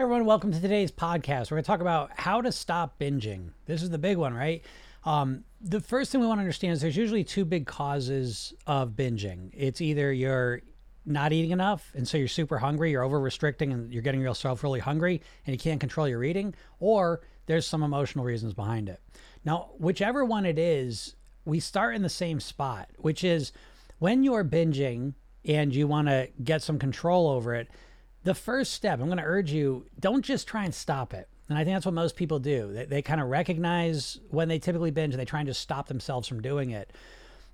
Everyone, welcome to today's podcast. We're going to talk about how to stop binging. This is the big one, right? Um, the first thing we want to understand is there's usually two big causes of binging. It's either you're not eating enough, and so you're super hungry, you're over restricting, and you're getting yourself really hungry, and you can't control your eating, or there's some emotional reasons behind it. Now, whichever one it is, we start in the same spot, which is when you're binging and you want to get some control over it the first step, I'm going to urge you, don't just try and stop it. And I think that's what most people do. They, they kind of recognize when they typically binge and they try and just stop themselves from doing it.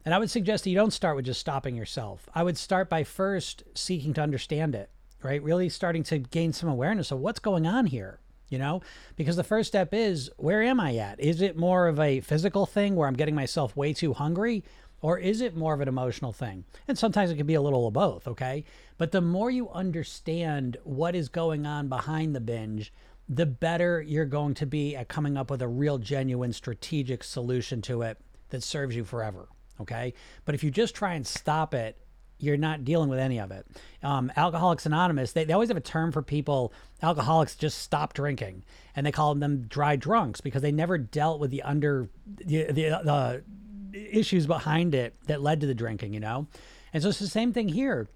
And I would suggest that you don't start with just stopping yourself. I would start by first seeking to understand it, right? Really starting to gain some awareness of what's going on here, you know? Because the first step is where am I at? Is it more of a physical thing where I'm getting myself way too hungry? Or is it more of an emotional thing? And sometimes it can be a little of both, okay? But the more you understand what is going on behind the binge, the better you're going to be at coming up with a real, genuine, strategic solution to it that serves you forever, okay? But if you just try and stop it, you're not dealing with any of it. Um, Alcoholics Anonymous, they, they always have a term for people, alcoholics just stop drinking, and they call them dry drunks because they never dealt with the under, the, the, the issues behind it that led to the drinking, you know? And so it's the same thing here.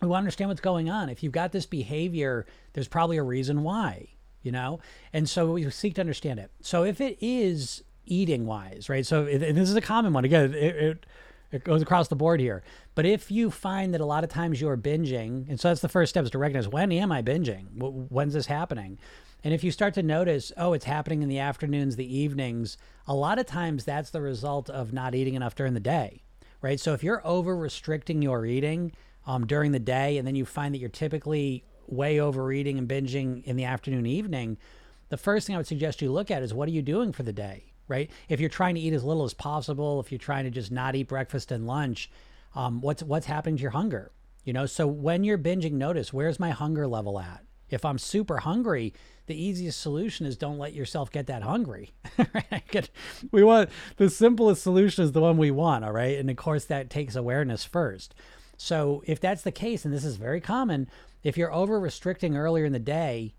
We want to understand what's going on. If you've got this behavior, there's probably a reason why, you know? And so we seek to understand it. So if it is eating wise, right? So if, this is a common one. Again, it, it, it goes across the board here. But if you find that a lot of times you're binging, and so that's the first step is to recognize when am I binging? When's this happening? And if you start to notice, oh, it's happening in the afternoons, the evenings, a lot of times that's the result of not eating enough during the day, right? So if you're over restricting your eating um, during the day and then you find that you're typically way overeating and binging in the afternoon, evening, the first thing I would suggest you look at is what are you doing for the day, right? If you're trying to eat as little as possible, if you're trying to just not eat breakfast and lunch, um, what's what's happening to your hunger? You know, so when you're binging, notice where's my hunger level at? If I'm super hungry, the easiest solution is don't let yourself get that hungry. we want the simplest solution is the one we want, all right? And of course, that takes awareness first. So if that's the case, and this is very common, if you're over restricting earlier in the day,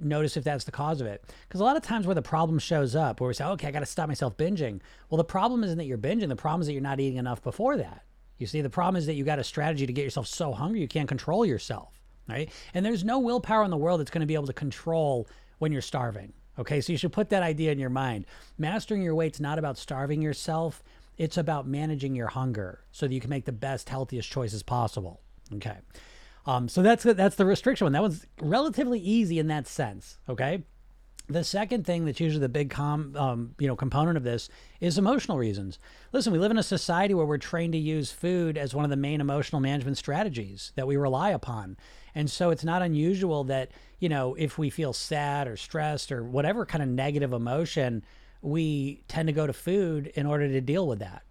notice if that's the cause of it. Because a lot of times where the problem shows up, where we say, okay, I got to stop myself binging. Well, the problem isn't that you're binging, the problem is that you're not eating enough before that. You see, the problem is that you got a strategy to get yourself so hungry you can't control yourself right? And there's no willpower in the world that's going to be able to control when you're starving. Okay, so you should put that idea in your mind. Mastering your weight's not about starving yourself, it's about managing your hunger so that you can make the best, healthiest choices possible. Okay. Um, so that's that's the restriction one. That one's relatively easy in that sense. Okay. The second thing that's usually the big com, um, you know, component of this is emotional reasons. Listen, we live in a society where we're trained to use food as one of the main emotional management strategies that we rely upon. And so it's not unusual that, you know, if we feel sad or stressed or whatever kind of negative emotion, we tend to go to food in order to deal with that.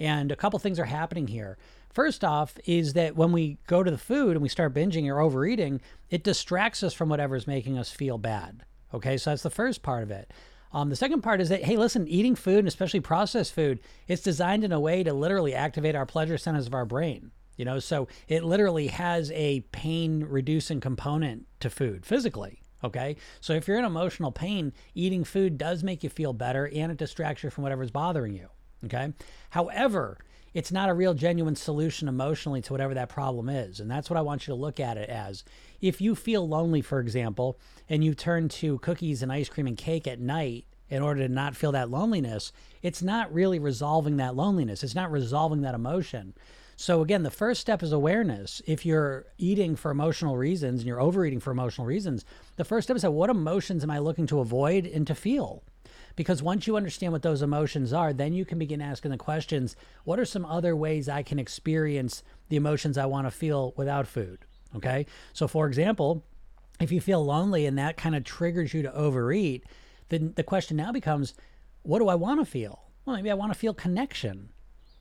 And a couple things are happening here. First off, is that when we go to the food and we start binging or overeating, it distracts us from whatever's making us feel bad. Okay, so that's the first part of it. Um, the second part is that, hey, listen, eating food, and especially processed food, it's designed in a way to literally activate our pleasure centers of our brain. You know, so it literally has a pain reducing component to food physically. Okay. So if you're in emotional pain, eating food does make you feel better and it distracts you from whatever's bothering you. Okay. However, it's not a real genuine solution emotionally to whatever that problem is. And that's what I want you to look at it as. If you feel lonely, for example, and you turn to cookies and ice cream and cake at night in order to not feel that loneliness, it's not really resolving that loneliness. It's not resolving that emotion. So again, the first step is awareness. If you're eating for emotional reasons and you're overeating for emotional reasons, the first step is what emotions am I looking to avoid and to feel? Because once you understand what those emotions are, then you can begin asking the questions what are some other ways I can experience the emotions I want to feel without food? Okay. So, for example, if you feel lonely and that kind of triggers you to overeat, then the question now becomes what do I want to feel? Well, maybe I want to feel connection.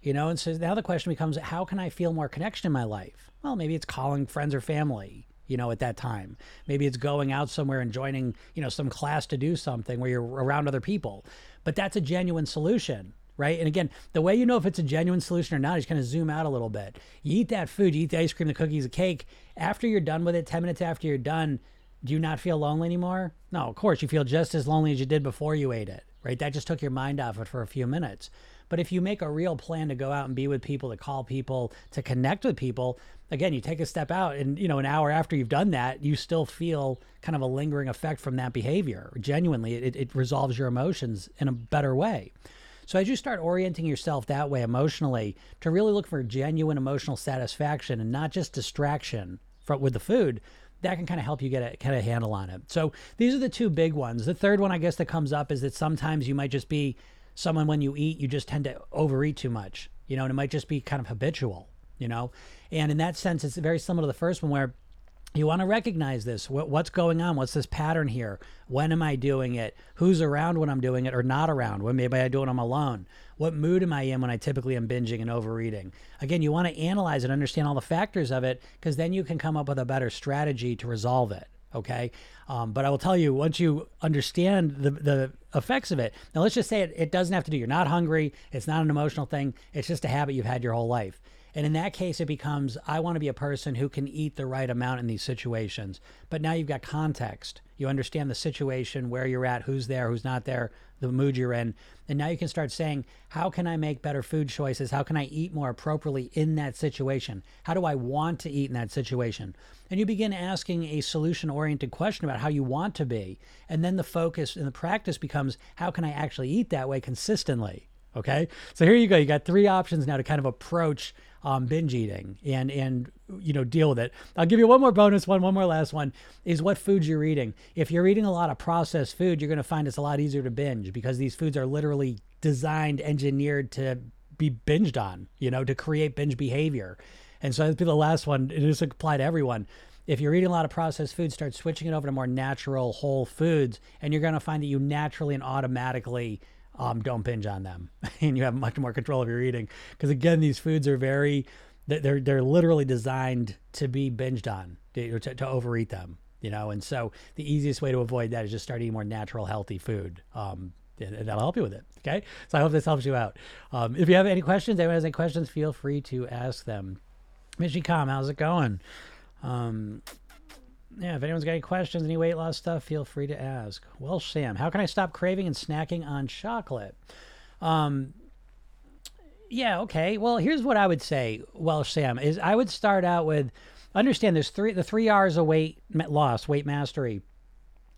You know, and so now the question becomes how can I feel more connection in my life? Well, maybe it's calling friends or family you know, at that time. Maybe it's going out somewhere and joining, you know, some class to do something where you're around other people. But that's a genuine solution, right? And again, the way you know if it's a genuine solution or not is kind of zoom out a little bit. You eat that food, you eat the ice cream, the cookies, the cake. After you're done with it, 10 minutes after you're done, Do you not feel lonely anymore? No, of course, you feel just as lonely as you did before you ate it, right? That just took your mind off it for a few minutes. But if you make a real plan to go out and be with people, to call people, to connect with people, again, you take a step out and, you know, an hour after you've done that, you still feel kind of a lingering effect from that behavior. Genuinely, it, it resolves your emotions in a better way. So as you start orienting yourself that way emotionally to really look for genuine emotional satisfaction and not just distraction from, with the food, that can kind of help you get a kind of handle on it. So these are the two big ones. The third one, I guess, that comes up is that sometimes you might just be someone when you eat, you just tend to overeat too much, you know, and it might just be kind of habitual, you know. And in that sense, it's very similar to the first one where you want to recognize this. What, what's going on? What's this pattern here? When am I doing it? Who's around when I'm doing it or not around? When maybe I do it I'm alone? What mood am I in when I typically am binging and overeating? Again, you want to analyze and understand all the factors of it because then you can come up with a better strategy to resolve it. Okay. Um, but I will tell you, once you understand the, the effects of it, now let's just say it, it doesn't have to do, you're not hungry. It's not an emotional thing. It's just a habit you've had your whole life. And in that case, it becomes I want to be a person who can eat the right amount in these situations. But now you've got context. You understand the situation, where you're at, who's there, who's not there, the mood you're in. And now you can start saying, how can I make better food choices? How can I eat more appropriately in that situation? How do I want to eat in that situation? And you begin asking a solution oriented question about how you want to be. And then the focus and the practice becomes, how can I actually eat that way consistently? Okay. So here you go. You got three options now to kind of approach um, binge eating and and you know deal with it. I'll give you one more bonus one, one more last one is what foods you're eating. If you're eating a lot of processed food, you're going to find it's a lot easier to binge because these foods are literally designed, engineered to be binged on. You know, to create binge behavior. And so that'd be the last one. It does apply to everyone. If you're eating a lot of processed food, start switching it over to more natural whole foods, and you're going to find that you naturally and automatically um, don't binge on them, and you have much more control of your eating. Because again, these foods are very they're they're literally designed to be binged on to, to, overeat them. You know, and so the easiest way to avoid that is just start eating more natural, healthy food. Um, and that'll help you with it. Okay. So I hope this helps you out. Um, if you have any questions, anyone has any questions, feel free to ask them. Com, how's it going? Um, yeah, if anyone's got any questions, any weight loss stuff, feel free to ask. Well, Sam, how can I stop craving and snacking on chocolate? Um, yeah, okay. Well, here's what I would say, Well, Sam, is I would start out with understand there's three the three R's of weight loss, weight mastery.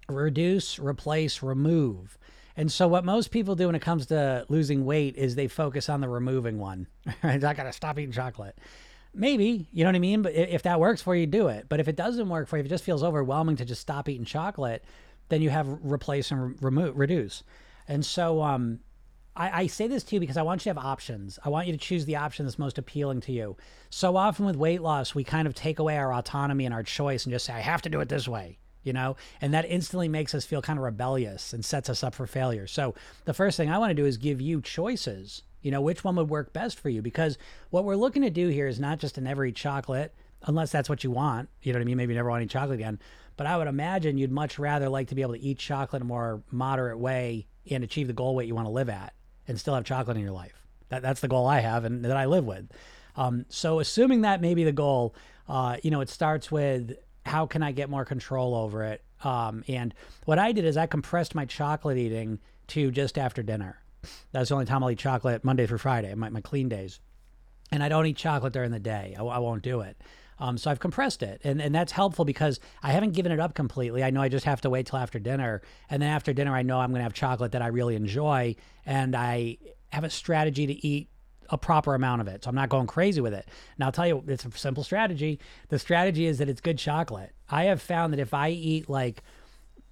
Reduce, replace, remove. And so what most people do when it comes to losing weight is they focus on the removing one. I gotta stop eating chocolate maybe you know what i mean but if that works for you do it but if it doesn't work for you if it just feels overwhelming to just stop eating chocolate then you have replace and remove reduce and so um I, I say this to you because I want you to have options. I want you to choose the option that's most appealing to you. So often with weight loss, we kind of take away our autonomy and our choice and just say, I have to do it this way you know, and that instantly makes us feel kind of rebellious and sets us up for failure. So, the first thing I want to do is give you choices you know, which one would work best for you? Because what we're looking to do here is not just to every chocolate, unless that's what you want. You know what I mean? Maybe you never want eat chocolate again. But I would imagine you'd much rather like to be able to eat chocolate in a more moderate way and achieve the goal weight you want to live at and still have chocolate in your life. That, that's the goal I have and that I live with. Um, so, assuming that may be the goal, uh, you know, it starts with how can I get more control over it? Um, and what I did is I compressed my chocolate eating to just after dinner. That's the only time I'll eat chocolate Monday through Friday, my, my clean days. And I don't eat chocolate during the day. I, I won't do it. Um, so I've compressed it, and and that's helpful because I haven't given it up completely. I know I just have to wait till after dinner, and then after dinner, I know I'm going to have chocolate that I really enjoy, and I have a strategy to eat a proper amount of it. So I'm not going crazy with it. Now I'll tell you, it's a simple strategy. The strategy is that it's good chocolate. I have found that if I eat like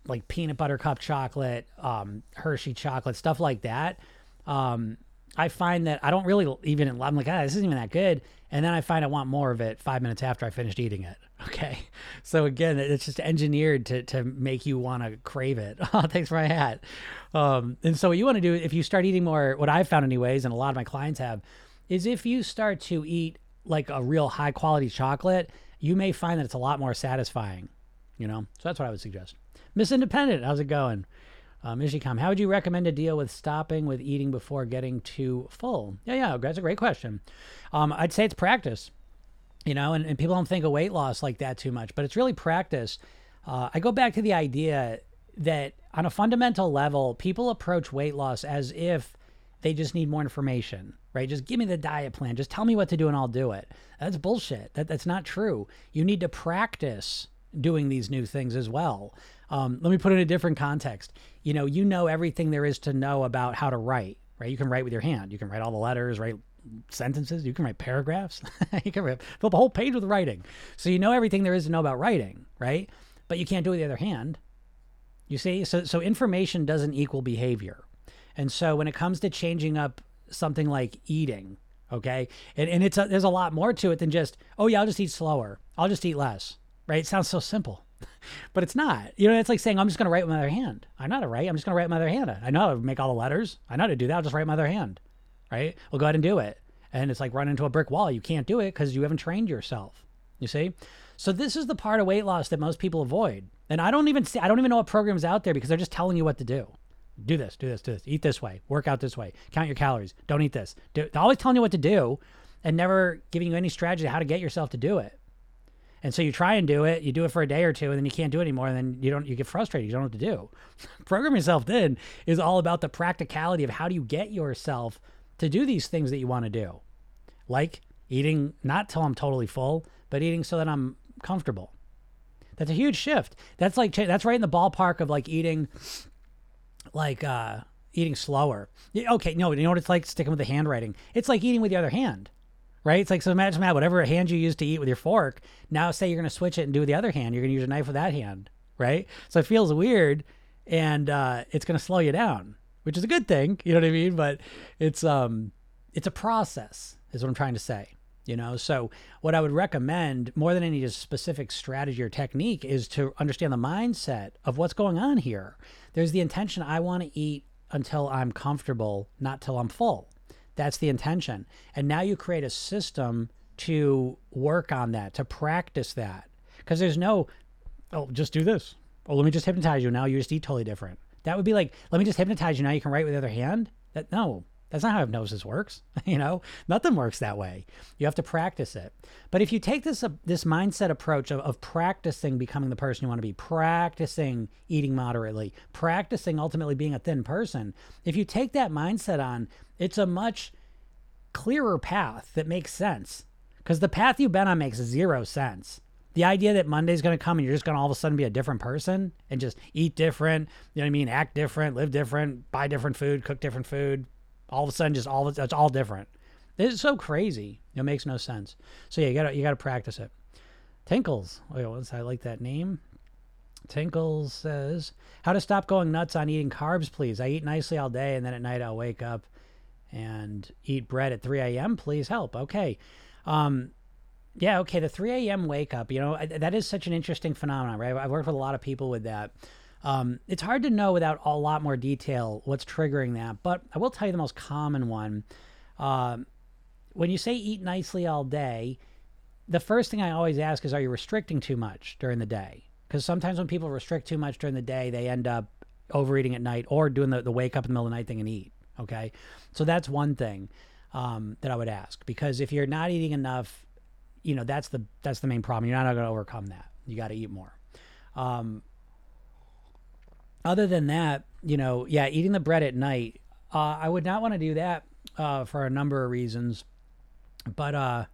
like peanut butter cup chocolate, um, Hershey chocolate, stuff like that. Um, I find that I don't really even, I'm like, ah, this isn't even that good. And then I find I want more of it five minutes after I finished eating it. Okay. So again, it's just engineered to, to make you want to crave it. Oh, thanks for my hat. Um, and so what you want to do, if you start eating more, what I've found anyways, and a lot of my clients have, is if you start to eat like a real high quality chocolate, you may find that it's a lot more satisfying, you know? So that's what I would suggest. Miss Independent, how's it going? Um, Ishikam, how would you recommend to deal with stopping with eating before getting too full? Yeah, yeah, that's a great question. Um, I'd say it's practice, you know, and, and people don't think of weight loss like that too much, but it's really practice. Uh, I go back to the idea that on a fundamental level, people approach weight loss as if they just need more information, right? Just give me the diet plan. Just tell me what to do and I'll do it. That's bullshit. That, that's not true. You need to practice doing these new things as well. Um, let me put it in a different context. You know, you know everything there is to know about how to write, right? You can write with your hand. You can write all the letters, write sentences. You can write paragraphs. you can write, fill the whole page with writing. So you know everything there is to know about writing, right? But you can't do it with the other hand. You see, so so information doesn't equal behavior, and so when it comes to changing up something like eating, okay, and and it's a, there's a lot more to it than just oh yeah I'll just eat slower, I'll just eat less, right? It sounds so simple, but it's not. You know, it's like saying I'm just going to write with my other hand. I'm not to write. I'm just going to write with my other hand. I know how to make all the letters. I know how to do that. I'll just write with my other hand, right? We'll go ahead and do it, and it's like running into a brick wall. You can't do it because you haven't trained yourself. You see, so this is the part of weight loss that most people avoid. And I don't even see, I don't even know what programs out there because they're just telling you what to do. Do this, do this, do this, eat this way, work out this way, count your calories, don't eat this. Do, they're always telling you what to do and never giving you any strategy how to get yourself to do it. And so you try and do it, you do it for a day or two, and then you can't do it anymore, and then you don't you get frustrated, you don't know what to do. Program yourself thin is all about the practicality of how do you get yourself to do these things that you want to do. Like eating not till I'm totally full, but eating so that I'm comfortable. That's a huge shift. That's like that's right in the ballpark of like eating, like uh, eating slower. Okay, no, you know what it's like sticking with the handwriting. It's like eating with the other hand, right? It's like so imagine that whatever hand you used to eat with your fork, now say you're going to switch it and do with the other hand. You're going to use a knife with that hand, right? So it feels weird, and uh, it's going to slow you down, which is a good thing. You know what I mean? But it's um, it's a process, is what I'm trying to say you know so what i would recommend more than any specific strategy or technique is to understand the mindset of what's going on here there's the intention i want to eat until i'm comfortable not till i'm full that's the intention. And now you create a system to work on that to practice that. Because there's no oh just do this. Oh let me just hypnotize you. Now you just eat totally different. That would be like let me just hypnotize you. Now you can write with the other hand? That no that's not how hypnosis works. you know, nothing works that way. You have to practice it. But if you take this uh, this mindset approach of, of practicing becoming the person you want to be, practicing eating moderately, practicing ultimately being a thin person, if you take that mindset on, it's a much clearer path that makes sense. Because the path you've been on makes zero sense. The idea that Monday's going to come and you're just going to all of a sudden be a different person and just eat different, you know what I mean? Act different, live different, buy different food, cook different food, all of a sudden just all it's all different. It's so crazy. It makes no sense. So yeah, you gotta you gotta practice it. Tinkles. What's I like that name? Tinkles says, "How to stop going nuts on eating carbs, please? I eat nicely all day, and then at night I'll wake up and eat bread at 3 a.m. Please help." Okay, um, yeah, okay. The 3 a.m. wake up, you know, that is such an interesting phenomenon, right? I've worked with a lot of people with that. Um, it's hard to know without a lot more detail what's triggering that, but I will tell you the most common one. Uh, when you say eat nicely all day, the first thing I always ask is, are you restricting too much during the day? Because sometimes when people restrict too much during the day, they end up overeating at night or doing the, the wake up in the middle of the night thing and eat. Okay. So that's one thing um, that I would ask. Because if you're not eating enough, you know, that's the that's the main problem. You're not going to overcome that. You got to eat more. Um, other than that, you know, yeah, eating the bread at night, uh, I would not want to do that uh, for a number of reasons. But uh,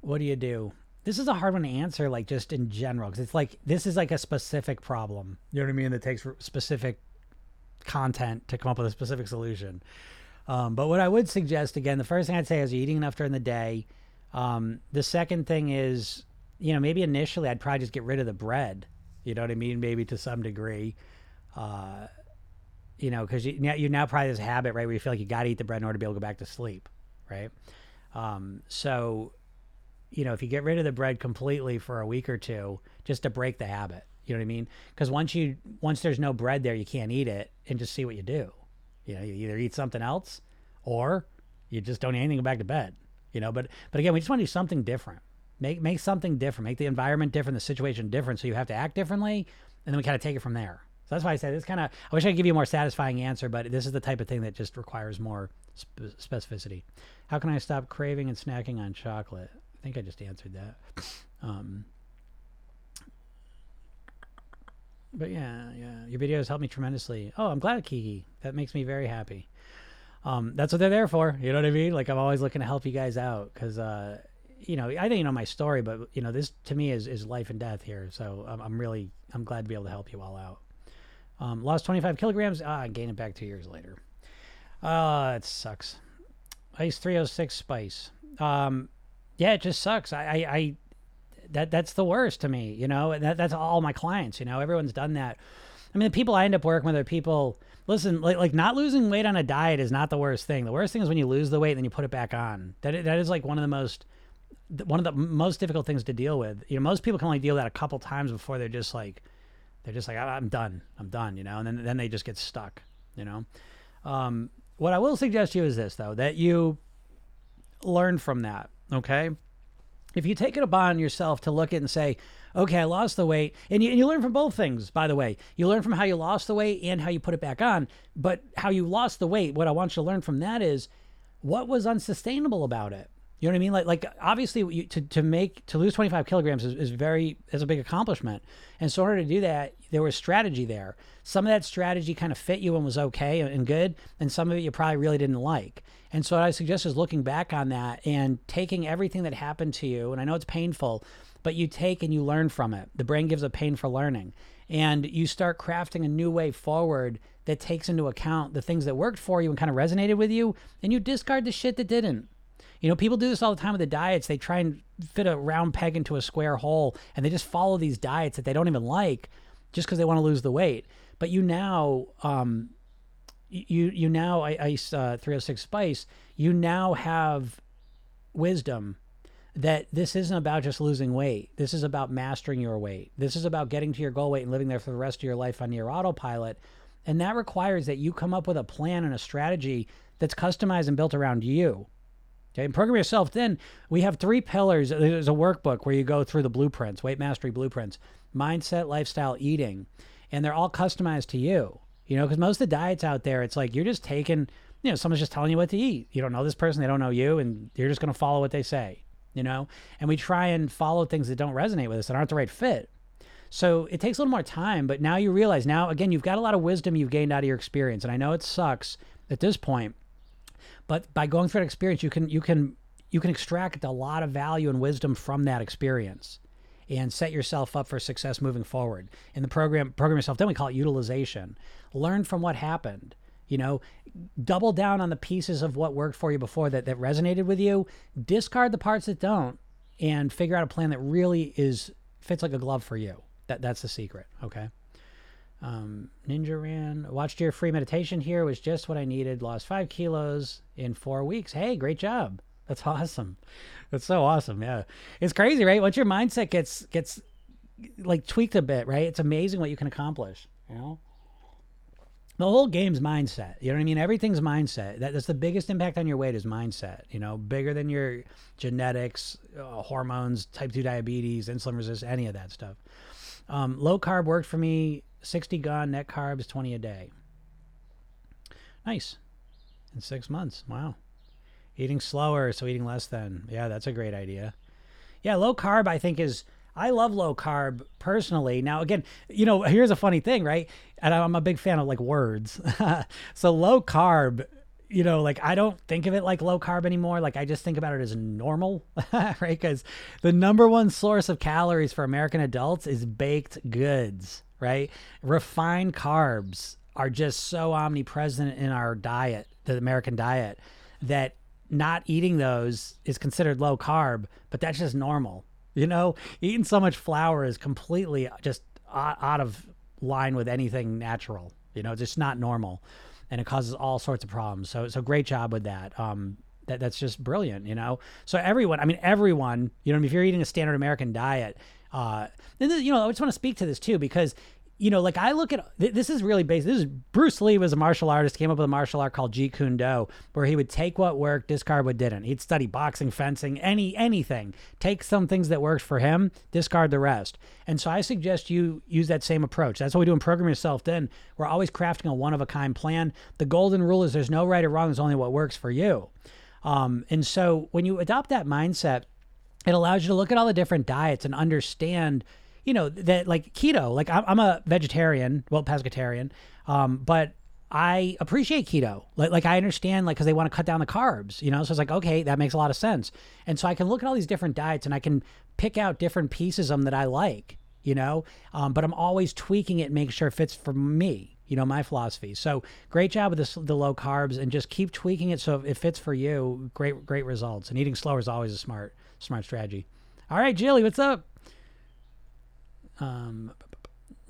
what do you do? This is a hard one to answer, like just in general, because it's like this is like a specific problem. You know what I mean? That takes specific content to come up with a specific solution. Um, but what I would suggest again, the first thing I'd say is eating enough during the day. Um, the second thing is, you know, maybe initially I'd probably just get rid of the bread. You know what I mean? Maybe to some degree uh, you know, because you, now you now probably this habit, right, where you feel like you got to eat the bread in order to be able to go back to sleep, right? Um, so, you know, if you get rid of the bread completely for a week or two, just to break the habit, you know what I mean? Because once you once there's no bread there, you can't eat it, and just see what you do. You know, you either eat something else, or you just don't eat anything, go back to bed. You know, but but again, we just want to do something different. Make make something different. Make the environment different, the situation different, so you have to act differently, and then we kind of take it from there. So that's why I said it's kind of. I wish I could give you a more satisfying answer, but this is the type of thing that just requires more sp- specificity. How can I stop craving and snacking on chocolate? I think I just answered that. Um, but yeah, yeah, your videos help me tremendously. Oh, I'm glad, Kiki. That makes me very happy. Um, that's what they're there for. You know what I mean? Like I'm always looking to help you guys out because, uh, you know, I think you know my story, but you know, this to me is is life and death here. So I'm, I'm really I'm glad to be able to help you all out. Um, lost 25 kilograms. Ah, gain it back two years later. Uh, it sucks. Ice 306 spice. Um, yeah, it just sucks. I, I, I that that's the worst to me. You know, that that's all my clients. You know, everyone's done that. I mean, the people I end up working with are people. Listen, like like not losing weight on a diet is not the worst thing. The worst thing is when you lose the weight and then you put it back on. That that is like one of the most one of the most difficult things to deal with. You know, most people can only deal with that a couple times before they're just like they're just like I'm done. I'm done. You know, and then then they just get stuck. You know. Um, what I will suggest to you is this though that you learn from that. Okay if you take it upon yourself to look at and say, okay, I lost the weight, and you, and you learn from both things, by the way. You learn from how you lost the weight and how you put it back on. But how you lost the weight, what I want you to learn from that is what was unsustainable about it. You know what I mean? Like, like obviously, you, to to make to lose 25 kilograms is, is very is a big accomplishment. And so, in order to do that, there was strategy there. Some of that strategy kind of fit you and was okay and good, and some of it you probably really didn't like. And so, what I suggest is looking back on that and taking everything that happened to you. And I know it's painful, but you take and you learn from it. The brain gives a pain for learning, and you start crafting a new way forward that takes into account the things that worked for you and kind of resonated with you, and you discard the shit that didn't you know, people do this all the time with the diets. They try and fit a round peg into a square hole and they just follow these diets that they don't even like just because they want to lose the weight. But you now, um, you you now ice uh, 306 spice. You now have wisdom that this isn't about just losing weight. This is about mastering your weight. This is about getting to your goal weight and living there for the rest of your life on your autopilot. And that requires that you come up with a plan and a strategy that's customized and built around you. Okay, and program yourself. Then we have three pillars. There's a workbook where you go through the blueprints, weight mastery blueprints, mindset, lifestyle, eating, and they're all customized to you. You know, because most of the diets out there, it's like you're just taking, you know, someone's just telling you what to eat. You don't know this person, they don't know you, and you're just going to follow what they say. You know, and we try and follow things that don't resonate with us and aren't the right fit. So it takes a little more time, but now you realize now again you've got a lot of wisdom you've gained out of your experience, and I know it sucks at this point but by going through that experience, you can you can you can extract a lot of value and wisdom from that experience and set yourself up for success moving forward. In the program, program yourself, then we call it utilization. Learn from what happened. You know, double down on the pieces of what worked for you before that, that resonated with you. Discard the parts that don't and figure out a plan that really is fits like a glove for you. That that's the secret. Okay. Um, Ninja ran, watched your free meditation here. Was just what I needed. Lost five kilos in four weeks. Hey, great job. That's awesome. That's so awesome. Yeah, it's crazy, right? Once your mindset gets gets like tweaked a bit, right? It's amazing what you can accomplish. You know, the whole game's mindset. You know what I mean? Everything's mindset. That, that's the biggest impact on your weight is mindset. You know, bigger than your genetics, uh, hormones, type two diabetes, insulin resistance, any of that stuff. Um, low carb worked for me 60 gone, net carbs, 20 a day. Nice. In six months. Wow. Eating slower, so eating less then. Yeah, that's a great idea. Yeah, low carb, I think, is. I love low carb personally. Now, again, you know, here's a funny thing, right? And I'm a big fan of like words. so, low carb you know, like I don't think of it like low carb anymore. Like I just think about it as normal, right? Because the number one source of calories for American adults is baked goods right? Refined carbs are just so omnipresent in our diet, the American diet, that not eating those is considered low carb, but that's just normal. You know, eating so much flour is completely just out of line with anything natural. You know, it's just not normal, and it causes all sorts of problems. So, so great job with that. Um, that that's just brilliant. You know, so everyone, I mean, everyone, you know, if you're eating a standard American diet, uh, and then, you know, I just want to speak to this too because you know, like I look at this is really basic. This is Bruce Lee was a martial artist, came up with a martial art called Jeet Kune Do, where he would take what worked, discard what didn't. He'd study boxing, fencing, any anything. Take some things that worked for him, discard the rest. And so I suggest you use that same approach. That's what we do in Program Yourself Thin We're always crafting a one of a kind plan. The golden rule is there's no right or wrong, there's only what works for you. Um, and so when you adopt that mindset, it allows you to look at all the different diets and understand you know, that like keto, like I'm, I'm a vegetarian, well, pescatarian, um, but I appreciate keto. Like, like I understand, like, because they want to cut down the carbs, you know? So it's like, okay, that makes a lot of sense. And so I can look at all these different diets and I can pick out different pieces of them that I like, you know? Um, but I'm always tweaking it and making sure it fits for me, you know, my philosophy. So great job with this, the low carbs and just keep tweaking it so it fits for you. Great, great results. And eating slower is always a smart, smart strategy. All right, Jilly, what's up? Um,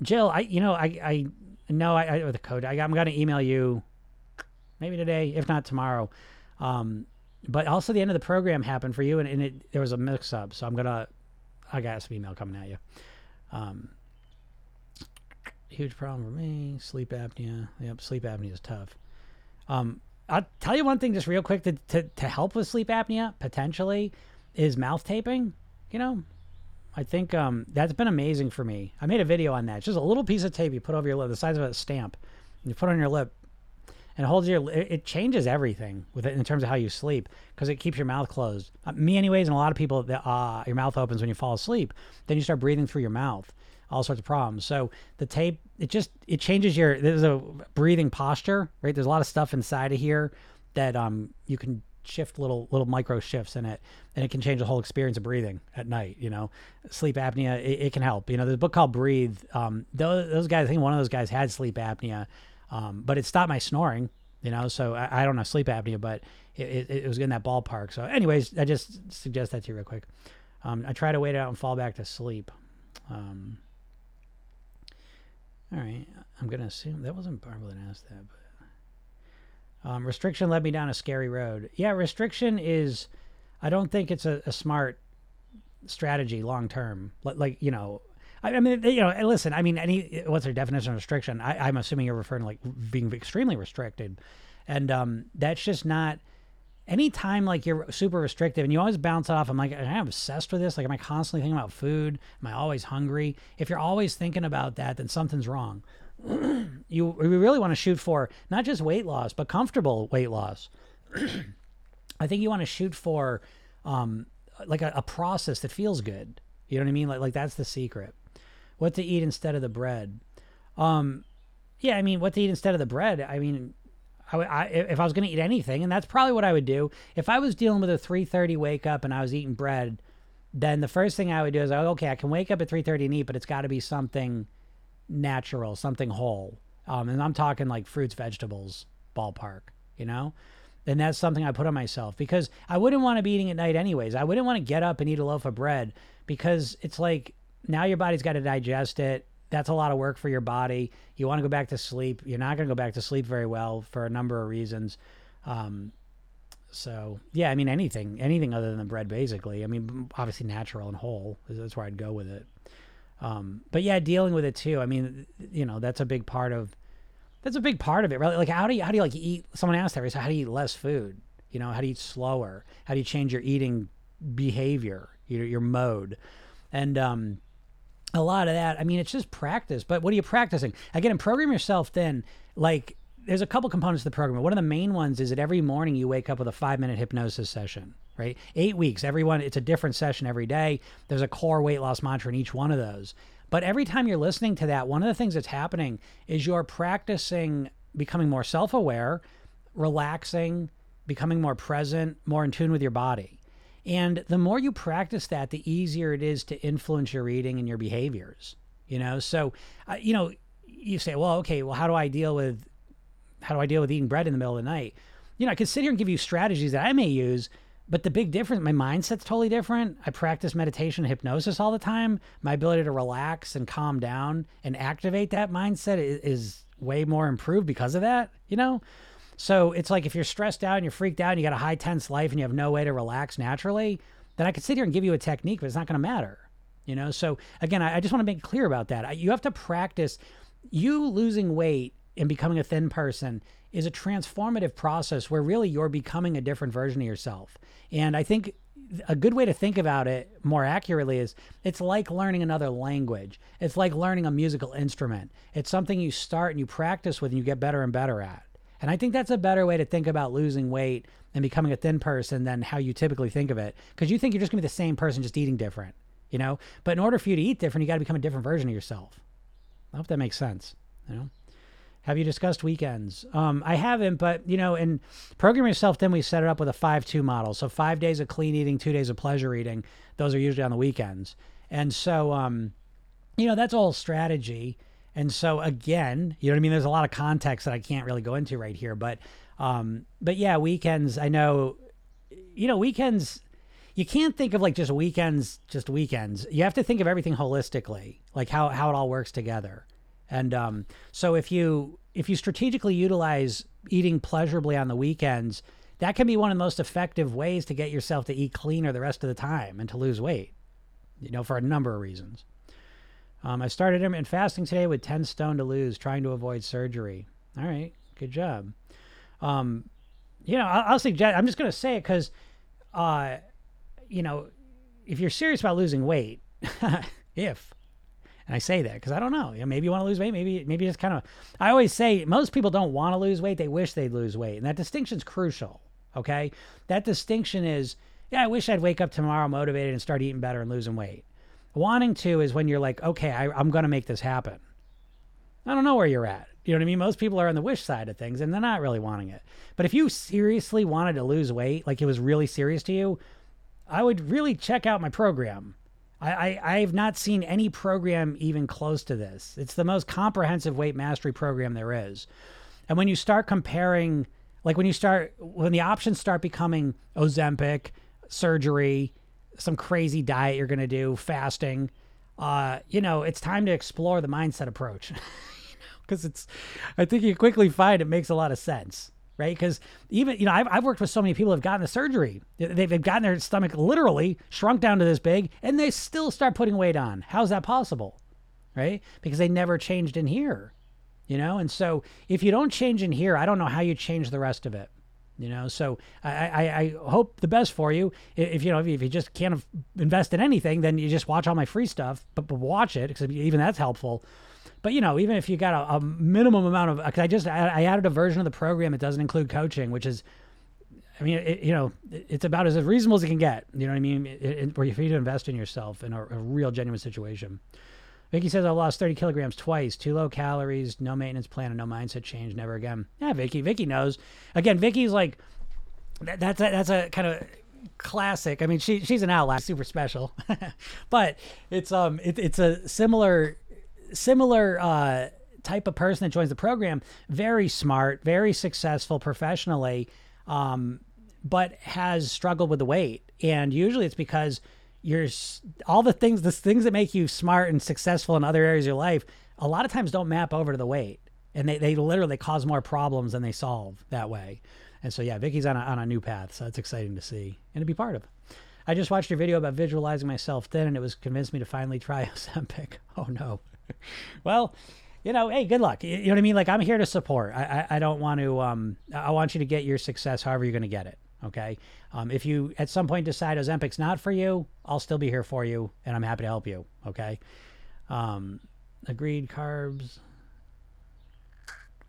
Jill, I, you know, I, I, no, I, I the code. I, going to email you maybe today, if not tomorrow. Um, but also the end of the program happened for you and, and it, there was a mix up. So I'm to, I got some email coming at you. Um, huge problem for me. Sleep apnea. Yep. Sleep apnea is tough. Um, I'll tell you one thing just real quick to, to, to help with sleep apnea potentially is mouth taping. You know, I think um, that's been amazing for me. I made a video on that. It's just a little piece of tape you put over your lip, the size of a stamp, you put on your lip, and it holds your. It changes everything with it in terms of how you sleep because it keeps your mouth closed. Uh, me, anyways, and a lot of people, that uh, your mouth opens when you fall asleep. Then you start breathing through your mouth. All sorts of problems. So the tape, it just it changes your. There's a breathing posture, right? There's a lot of stuff inside of here that um you can shift little little micro shifts in it and it can change the whole experience of breathing at night you know? Sleep apnea it, it can help you know? There's a book called breathe um, those, those, guys i think one of those guys had sleep apnea um, but it stopped my snoring you know? So i, I don't have sleep apnea but it, it, it, was in that ballpark. So anyways i just suggest that to you real quick. Um, i try to wait out and fall back to sleep. Um, all right i'm gonna assume that wasn't barbara that asked that but um, restriction led me down a scary road. Yeah, restriction is, I don't think it's a, a smart strategy long term. Like, you know, I, I, mean, you know, listen, I mean, any, what's their definition of restriction? I, I'm assuming you're referring to like being extremely restricted. And um, that's just not, anytime like you're super restrictive and you always bounce off, I'm like, am I obsessed with this? Like, am I constantly thinking about food? Am I always hungry? If you're always thinking about that, then something's wrong. you we really want to shoot for not just weight loss but comfortable weight loss. I think you want to shoot for um, like a, a, process that feels good. You know what I mean? Like like that's the secret. What to eat instead of the bread? Um, yeah, I mean, what to eat instead of the bread? I mean, I, I, if I was going to eat anything, and that's probably what I would do. If I was dealing with a 3:30 wake up and I was eating bread, then the first thing I would do is, okay, I can wake up at 3:30 and eat, but it's got to be something natural, something whole. Um, and I'm talking like fruits, vegetables, ballpark, you know? And that's something I put on myself because I wouldn't want to be eating at night anyways. I wouldn't want to get up and eat a loaf of bread because it's like now your body's got to digest it. That's a lot of work for your body. You want to go back to sleep. You're not going to go back to sleep very well for a number of reasons. Um, so yeah, I mean anything, anything other than the bread, basically. I mean, obviously natural and whole. That's where I'd go with it. Um, but yeah, dealing with it too. I mean, you know, that's a big part of that's a big part of it, right? Like how do you how do you like eat? Someone asked that, right? So how do you eat less food? You know, how do you eat slower? How do you change your eating behavior, your your mode, and um, a lot of that. I mean, it's just practice. But what are you practicing? Again, program yourself. Then, like, there's a couple components to the program. One of the main ones is that every morning you wake up with a five minute hypnosis session right? Eight weeks, everyone, it's a different session every day. There's a core weight loss mantra in each one of those. But every time you're listening to that, one of the things that's happening is you're practicing becoming more self aware, relaxing, becoming more present, more in tune with your body. And the more you practice that, the easier it is to influence your eating and your behaviors. You know, so, uh, you know, you say, well, okay, well, how do I deal with, how do I deal with eating bread in the middle of the night? You know, I could sit here and give you strategies that I may use, but the big difference, my mindset's totally different. I practice meditation and hypnosis all the time. My ability to relax and calm down and activate that mindset is, is way more improved because of that, you know? So it's like if you're stressed out and you're freaked out and you got a high tense life and you have no way to relax naturally, then I could sit here and give you a technique, but it's not going to matter, you know? So again, I, I just want to make clear about that. You have to practice you losing weight and becoming a thin person is a transformative process where really you're becoming a different version of yourself. And I think a good way to think about it more accurately is it's like learning another language. It's like learning a musical instrument. It's something you start and you practice with and you get better and better at. And I think that's a better way to think about losing weight and becoming a thin person than how you typically think of it. Because you think you're just going to be the same person, just eating different. you know. But in order for you to eat different, you got to become a different version of yourself. I hope that makes sense. You know. Have you discussed weekends? Um, I haven't, but you know, in program yourself, then we set it up with a five-two model. So five days of clean eating, two days of pleasure eating. Those are usually on the weekends, and so um, you know that's all strategy. And so again, you know what I mean. There's a lot of context that I can't really go into right here, but um, but yeah, weekends. I know, you know, weekends. You can't think of like just weekends, just weekends. You have to think of everything holistically, like how how it all works together. And um, so if you if you strategically utilize eating pleasurably on the weekends, that can be one of the most effective ways to get yourself to eat cleaner the rest of the time and to lose weight. You know, for a number of reasons. Um, I started intermittent fasting today with 10 stone to lose, trying to avoid surgery. All right, good job. Um, you know, I'll, I'll suggest, I'm just going to say it because, uh, you know, if you're serious about losing weight, if, and I say that because I don't know, you know, maybe you want to lose weight, maybe, maybe just kind of, I always say most people don't want to lose weight. They wish they'd lose weight. And that distinction is crucial. Okay. That distinction is, yeah, I wish I'd wake up tomorrow motivated and start eating better and losing weight. Wanting to is when you're like, okay, I, I'm going to make this happen. I don't know where you're at. You know what I mean? Most people are on the wish side of things and they're not really wanting it. But if you seriously wanted to lose weight, like it was really serious to you, I would really check out my program. I, I, have not seen any program even close to this. It's the most comprehensive weight mastery program there is. And when you start comparing, like when you start, when the options start becoming Ozempic, surgery, some crazy diet you're going to do, fasting, uh, you know, it's time to explore the mindset approach. Because it's, I think you quickly find it makes a lot of sense, right? Because even, you know, I've, I've worked with so many people who've gotten the surgery. They've, they've gotten their stomach literally shrunk down to this big and they still start putting weight on. How's that possible? Right? Because they never changed in here, you know? And so if you don't change in here, I don't know how you change the rest of it you know so I, I, I hope the best for you if you know if you just can't invest in anything then you just watch all my free stuff but, but watch it because even that's helpful but you know even if you got a, a minimum amount of because i just I, added a version of the program that doesn't include coaching which is i mean it, you know it's about as reasonable as it can get you know what i mean it, it, where you need to invest in yourself in a, a real genuine situation Vicky says I lost 30 kilograms twice, too low calories, no maintenance plan, and no mindset change, never again. Yeah, Vicky. Vicky knows. Again, Vicky's like that, that's a, that's a kind of classic. I mean, she she's an outlier, super special, but it's um it, it's a similar similar uh, type of person that joins the program. Very smart, very successful professionally, um, but has struggled with the weight, and usually it's because you're all the things the things that make you smart and successful in other areas of your life a lot of times don't map over to the weight. And they, they literally cause more problems than they solve that way. And so yeah vicky's on a, on a new path so that's exciting to see and to be part of. I just watched your video about visualizing myself thin and it was convinced me to finally try ozempic. Oh no well you know hey good luck you know what i mean like i'm here to support i i, I don't want to um i want you to get your success however you're going to get it Okay. Um, if you at some point decide Ozempic's not for you, I'll still be here for you and I'm happy to help you. Okay. Um, agreed. Carbs.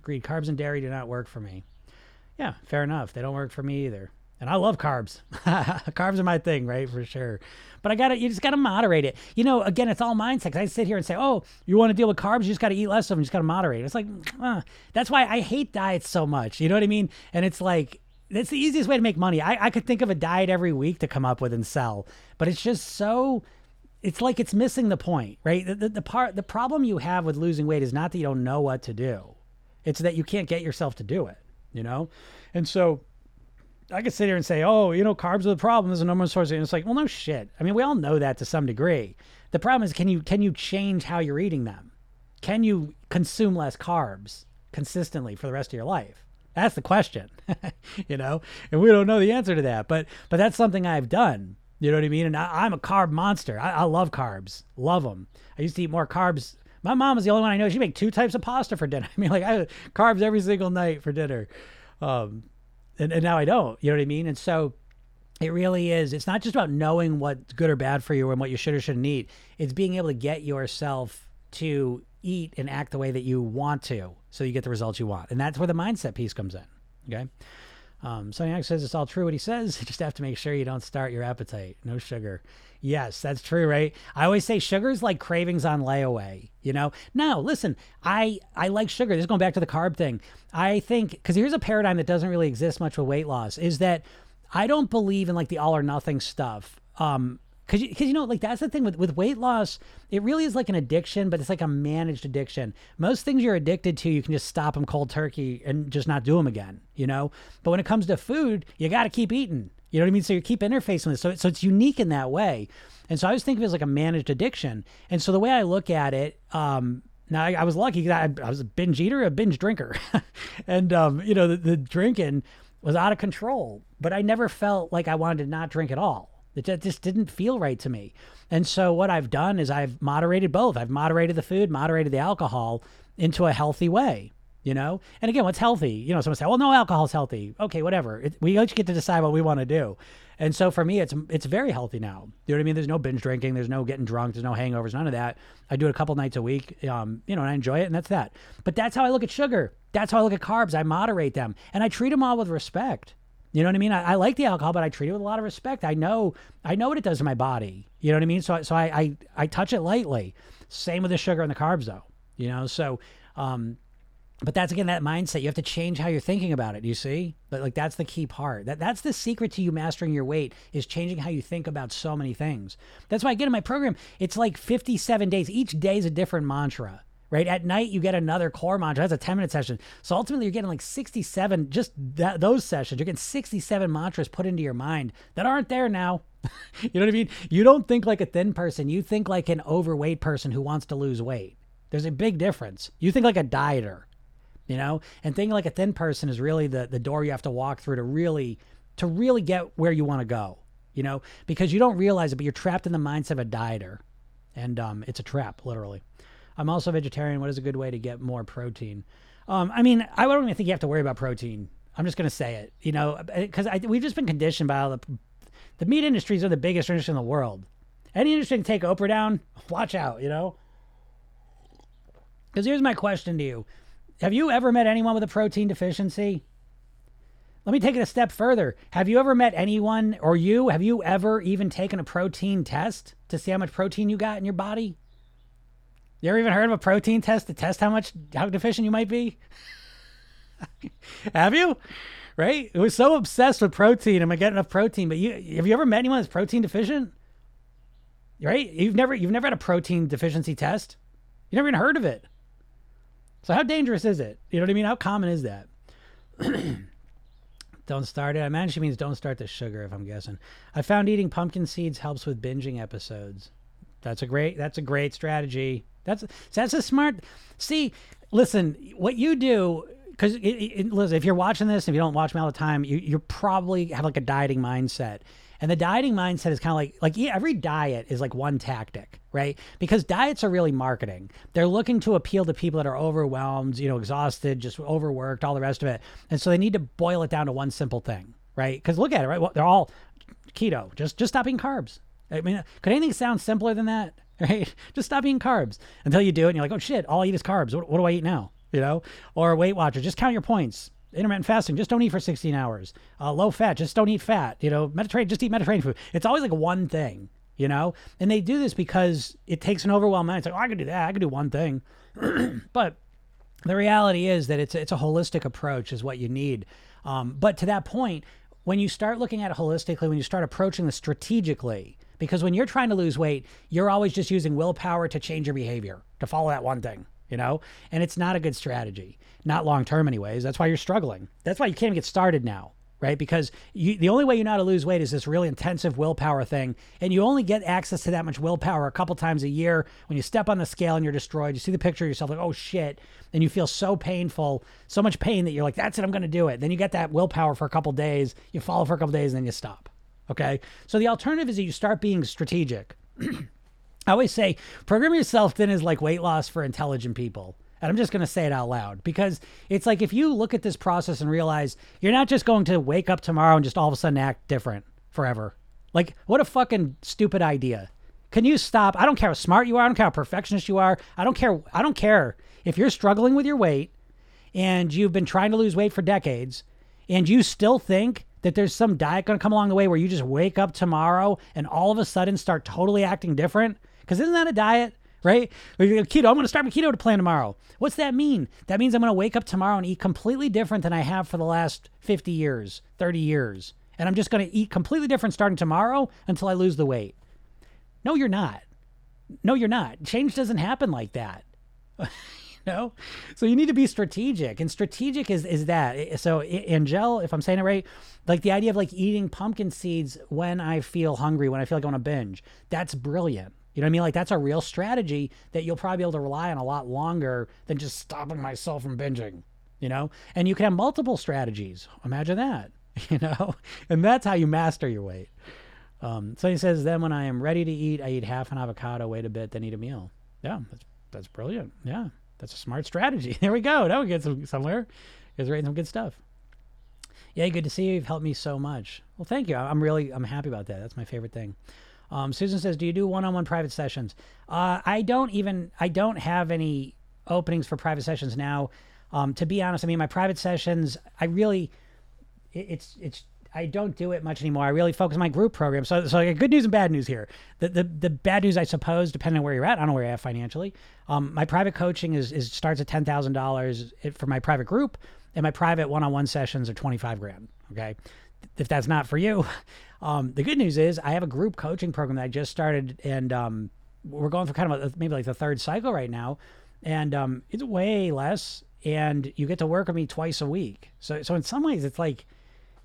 Agreed. Carbs and dairy do not work for me. Yeah, fair enough. They don't work for me either. And I love carbs. carbs are my thing, right? For sure. But I got to, you just got to moderate it. You know, again, it's all mindset. I sit here and say, oh, you want to deal with carbs? You just got to eat less of them. You just got to moderate. It's like, uh, that's why I hate diets so much. You know what I mean? And it's like, that's the easiest way to make money. I, I could think of a diet every week to come up with and sell, but it's just so it's like it's missing the point, right? The, the, the, part the problem you have with losing weight is not that you don't know what to do. It's that you can't get yourself to do it, you know? And so I could sit here and say, "Oh, you know, carbs are the problem. There's a number of sources." And it's like, well, no shit. I mean, we all know that to some degree. The problem is, can you can you change how you're eating them? Can you consume less carbs consistently for the rest of your life? That's the question, you know, and we don't know the answer to that. But but that's something I've done. You know what I mean? And I, am a carb monster. I, I, love carbs, love them. I used to eat more carbs. My mom was the only one I know. She make two types of pasta for dinner. I mean, like I carbs every single night for dinner, um, and and now I don't. You know what I mean? And so it really is. It's not just about knowing what's good or bad for you and what you should or shouldn't eat. It's being able to get yourself to eat and act the way that you want to so you get the results you want. And that's where the mindset piece comes in. Okay. Um, Sonyak says it's all true what he says. You just have to make sure you don't start your appetite. No sugar. Yes, that's true, right? I always say sugar's like cravings on layaway. You know? No, listen, I I like sugar. This is going back to the carb thing. I think because here's a paradigm that doesn't really exist much with weight loss is that I don't believe in like the all or nothing stuff. Um, because you, cause you know like that's the thing with, with weight loss it really is like an addiction but it's like a managed addiction most things you're addicted to you can just stop them cold turkey and just not do them again you know but when it comes to food you got to keep eating you know what i mean? So you keep interfacing with it. So, so it's unique in that way. And so i was thinking of it as like a managed addiction. And so the way i look at it um now I, I was lucky I, I was a binge eater a binge drinker. And um you know the, the drinking was out of control but i never felt like i wanted to not drink at all. It just didn't feel right to me. And so what I've done is I've moderated both. I've moderated the food, moderated the alcohol into a healthy way, you know? And again, what's healthy? You know, someone say, well, no alcohol's healthy. Okay, whatever. It, we each get to decide what we want to do. And so for me, it's it's very healthy now. You know what I mean? There's no binge drinking. There's no getting drunk. There's no hangovers. None of that. I do it a couple nights a week. Um, you know, and I enjoy it, and that's that. But that's how I look at sugar. That's how I look at carbs. I moderate them, and I treat them all with respect. You know what I mean? I, I, like the alcohol, but I treat it with a lot of respect. I know, I know what it does to my body. You know what I mean? So, so I, I, I touch it lightly. Same with the sugar and the carbs, though. You know, so, um, but that's again that mindset. You have to change how you're thinking about it. You see, but like that's the key part. That that's the secret to you mastering your weight is changing how you think about so many things. That's why I get in my program. It's like 57 days. Each day is a different mantra right? At night, you get another core mantra. That's a 10 minute session. So ultimately, you're getting like 67, just that, those sessions. You're getting 67 mantras put into your mind that aren't there now. you know what I mean? You don't think like a thin person, you think like an overweight person who wants to lose weight. There's a big difference. You think like a dieter, you know? And thinking like a thin person is really the, the door you have to walk through to really to really get where you want to go, you know? Because you don't realize it, but you're trapped in the mindset of a dieter. And um, it's a trap, literally. I'm also vegetarian. What is a good way to get more protein? Um, I mean, I don't even think you have to worry about protein. I'm just going to say it, you know, because we've just been conditioned by all the, the meat industries are the biggest industry in the world. Any industry can take Oprah down, watch out, you know? Because here's my question to you Have you ever met anyone with a protein deficiency? Let me take it a step further. Have you ever met anyone, or you, have you ever even taken a protein test to see how much protein you got in your body? You ever even heard of a protein test to test how much how deficient you might be? have you? Right? It was so obsessed with protein. Am I getting enough protein? But you have you ever met anyone that's protein deficient? Right? You've never you've never had a protein deficiency test. You never even heard of it. So how dangerous is it? You know what I mean? How common is that? don't start it. I imagine she means don't start the sugar, if I'm guessing. I found eating pumpkin seeds helps with binging episodes. That's a great that's a great strategy. That's that's a smart. See, listen, what you do because listen, if you're watching this, if you don't watch me all the time, you you probably have like a dieting mindset. And the dieting mindset is kind of like like yeah, every diet is like one tactic, right? Because diets are really marketing. They're looking to appeal to people that are overwhelmed, you know, exhausted, just overworked, all the rest of it. And so they need to boil it down to one simple thing, right? Because look at it, right? Well, they're all keto. Just just stop eating carbs. I mean, could anything sound simpler than that? right? Just stop eating carbs until you do it and you're like, oh shit, all I eat is carbs. What, what do I eat now? You know? Or Weight Watcher, just count your points. Intermittent fasting, just don't eat for 16 hours. Uh, low fat, just don't eat fat. You know, Mediterranean, just eat Mediterranean food. It's always like one thing, you know? And they do this because it takes an overwhelming mind. It's like, oh, I can do that. I can do one thing. but the reality is that it's, it's a holistic approach is what you need. Um, but to that point, when you start looking at it holistically, when you start approaching this strategically, because when you're trying to lose weight, you're always just using willpower to change your behavior, to follow that one thing, you know? And it's not a good strategy, not long term, anyways. That's why you're struggling. That's why you can't even get started now right? Because you, the only way you know how to lose weight is this really intensive willpower thing. And you only get access to that much willpower a couple times a year when you step on the scale and you're destroyed. You see the picture of yourself like, oh shit. And you feel so painful, so much pain that you're like, that's it, I'm going to do it. Then you get that willpower for a couple days, you follow for a couple days, and then you stop. Okay. So the alternative is that you start being strategic. I always say program yourself thin is like weight loss for intelligent people. And I'm just going to say it out loud because it's like if you look at this process and realize you're not just going to wake up tomorrow and just all of a sudden act different forever. Like, what a fucking stupid idea. Can you stop? I don't care how smart you are. I don't care how perfectionist you are. I don't care. I don't care if you're struggling with your weight and you've been trying to lose weight for decades and you still think that there's some diet going to come along the way where you just wake up tomorrow and all of a sudden start totally acting different? Because isn't that a diet? Right? Keto, I'm going to start my keto to plan tomorrow. What's that mean? That means I'm going to wake up tomorrow and eat completely different than I have for the last 50 years, 30 years. And I'm just going to eat completely different starting tomorrow until I lose the weight. No, you're not. No, you're not. Change doesn't happen like that. know? So you need to be strategic, and strategic is is that. So Angel, if I'm saying it right, like the idea of like eating pumpkin seeds when I feel hungry, when I feel like I want to binge, that's brilliant. You know what I mean? Like that's a real strategy that you'll probably be able to rely on a lot longer than just stopping myself from binging. You know, and you can have multiple strategies. Imagine that. You know, and that's how you master your weight. Um, so he says, then when I am ready to eat, I eat half an avocado, wait a bit, then eat a meal. Yeah, that's that's brilliant. Yeah. That's a smart strategy. There we go. Now we get some somewhere. Guys writing some good stuff. Yeah, good to see you. You've helped me so much. Well, thank you. I'm really I'm happy about that. That's my favorite thing. Um, Susan says, "Do you do one-on-one private sessions?" Uh, I don't even I don't have any openings for private sessions now. Um, to be honest, I mean my private sessions. I really, it, it's it's I don't do it much anymore. I really focus my group program. So, so like good news and bad news here. The, the the bad news, I suppose, depending on where you're at, I don't know where you're at financially. Um, my private coaching is is starts at ten thousand dollars for my private group, and my private one-on-one sessions are twenty five grand. Okay, if that's not for you, um, the good news is I have a group coaching program that I just started, and um, we're going for kind of a, maybe like the third cycle right now, and um, it's way less, and you get to work with me twice a week. So, so in some ways, it's like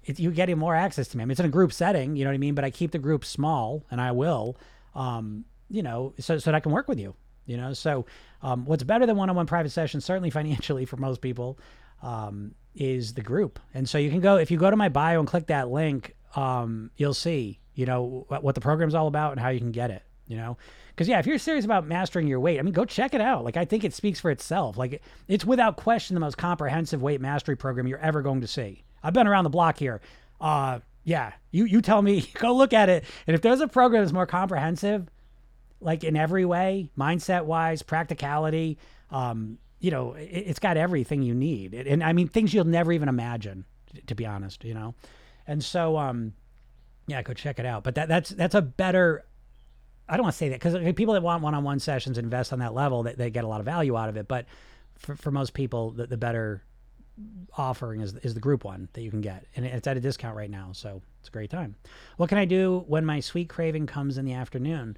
it, you're getting more access to me. I mean, it's in a group setting, you know what I mean? But I keep the group small, and I will, um, you know, so, so that I can work with you, you know? So um, what's better than one-on-one private sessions, certainly financially for most people, um, is the group. And so you can go, if you go to my bio and click that link, um, you'll see, you know, what, what the program's all about and how you can get it, you know? Because yeah, if you're serious about mastering your weight, I mean, go check it out. Like I think it speaks for itself. Like it's without question the most comprehensive weight mastery program you're ever going to see. I've been around the block here. Uh, yeah, you you tell me. Go look at it, and if there's a program that's more comprehensive, like in every way, mindset wise, practicality, um, you know, it, has got everything you need, and I mean things you'll never even imagine, to be honest. You know, and so um, yeah, go check it out. But that that's that's a better. I don't want to say that because people that want one-on-one sessions invest on that level, they, they get a lot of value out of it. But for, for most people, the, the better offering is, is the group one that you can get. And it's at a discount right now. So it's a great time. What can I do when my sweet craving comes in the afternoon?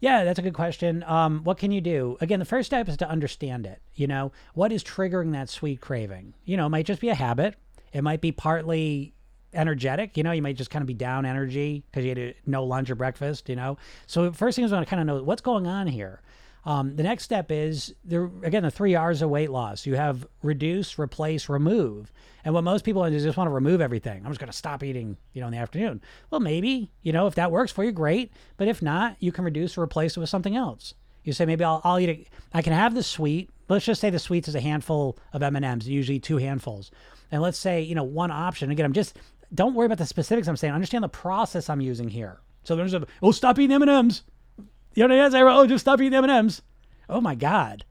Yeah, that's a good question. Um, what can you do? Again, the first step is to understand it. You know, what is triggering that sweet craving? You know, it might just be a habit. It might be partly energetic. You know, you might just kind of be down energy because you had no lunch or breakfast. You know, so first thing is want to kind of know what's going on here. Um, the next step is there again the three R's of weight loss. You have reduce, replace, remove. And what most people do is just want to remove everything. I'm just going to stop eating, you know, in the afternoon. Well, maybe you know if that works for you, great. But if not, you can reduce or replace it with something else. You say maybe I'll, I'll eat it. I can have the sweet. Let's just say the sweets is a handful of M and M's, usually two handfuls. And let's say you know one option. Again, I'm just don't worry about the specifics. I'm saying understand the process I'm using here. So there's a oh stop eating M and M's. You know what I mean? Oh, just stop eating M&Ms. Oh my God.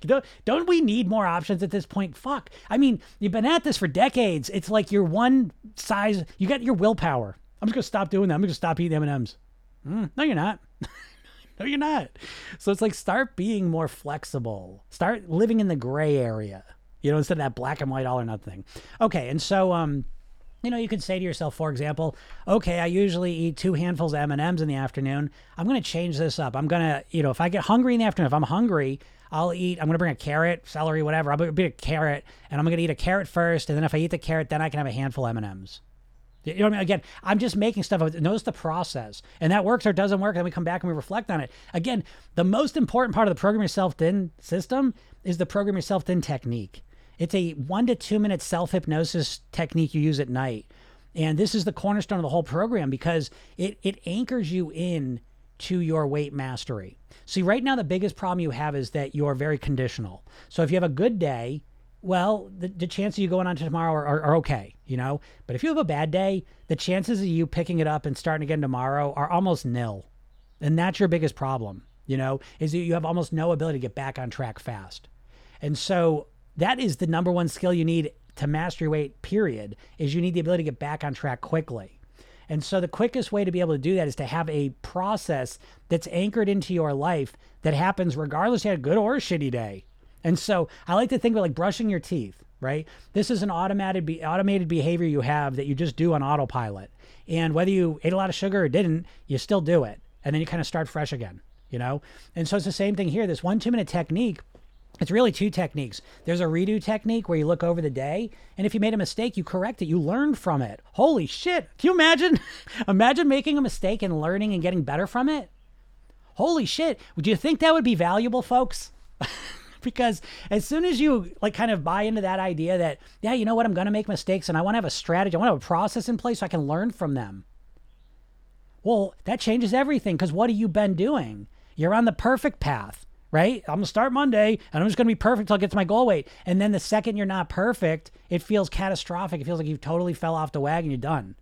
don't, we need more options at this point? Fuck. I mean, you've been at this for decades. It's like your one size, you got your willpower. I'm just to stop doing that. I'm to stop eating M&Ms. Mm, no, you're not. no, you're not. So it's like start being more flexible. Start living in the gray area, you know, instead of that black and white all or nothing. Okay. And so, um, you know, you could say to yourself, for example, okay, I usually eat two handfuls of M&Ms in the afternoon. I'm going to change this up. I'm going to, you know, if I get hungry in the afternoon, if I'm hungry, I'll eat, I'm going to bring a carrot, celery, whatever. To bring a carrot and I'm going to eat a carrot first. And then if I eat the carrot, then I can have a handful of M&Ms. You know what I mean? Again, I'm just making stuff. Notice the process, and that works or doesn't work. And then we come back and we reflect on it. Again, the most important part of the program yourself thin system is the program yourself thin technique. It's a one to two minute self hypnosis technique you use at night. And this is the cornerstone of the whole program because it, it anchors you in to your weight mastery. See, right now, the biggest problem you have is that you're very conditional. So if you have a good day, well, the, the chances of you going on to tomorrow are, are, are, okay, you know? But if you have a bad day, the chances of you picking it up and starting again tomorrow are almost nil. And that's your biggest problem, you know, is that you have almost no ability to get back on track fast. And so that is the number one skill you need to master your weight, period, is you need the ability to get back on track quickly. And so the quickest way to be able to do that is to have a process that's anchored into your life that happens regardless you had a good or a shitty day. And so I like to think about like brushing your teeth, right? This is an automated be- automated behavior you have that you just do on autopilot. And whether you ate a lot of sugar or didn't, you still do it. And then you kind of start fresh again, you know? And so it's the same thing here. This one two minute technique it's really two techniques. There's a redo technique where you look over the day, and if you made a mistake, you correct it. You learn from it. Holy shit. Can you imagine? imagine making a mistake and learning and getting better from it? Holy shit. Would you think that would be valuable, folks? because as soon as you like kind of buy into that idea that, yeah, you know what, I'm going to make mistakes and I want to have a strategy, I want to have a process in place so I can learn from them. Well, that changes everything because what have you been doing? You're on the perfect path right? I'm gonna start Monday and I'm just gonna be perfect till I get to my goal weight. And then the second you're not perfect, it feels catastrophic. It feels like you totally fell off the wagon, you're done.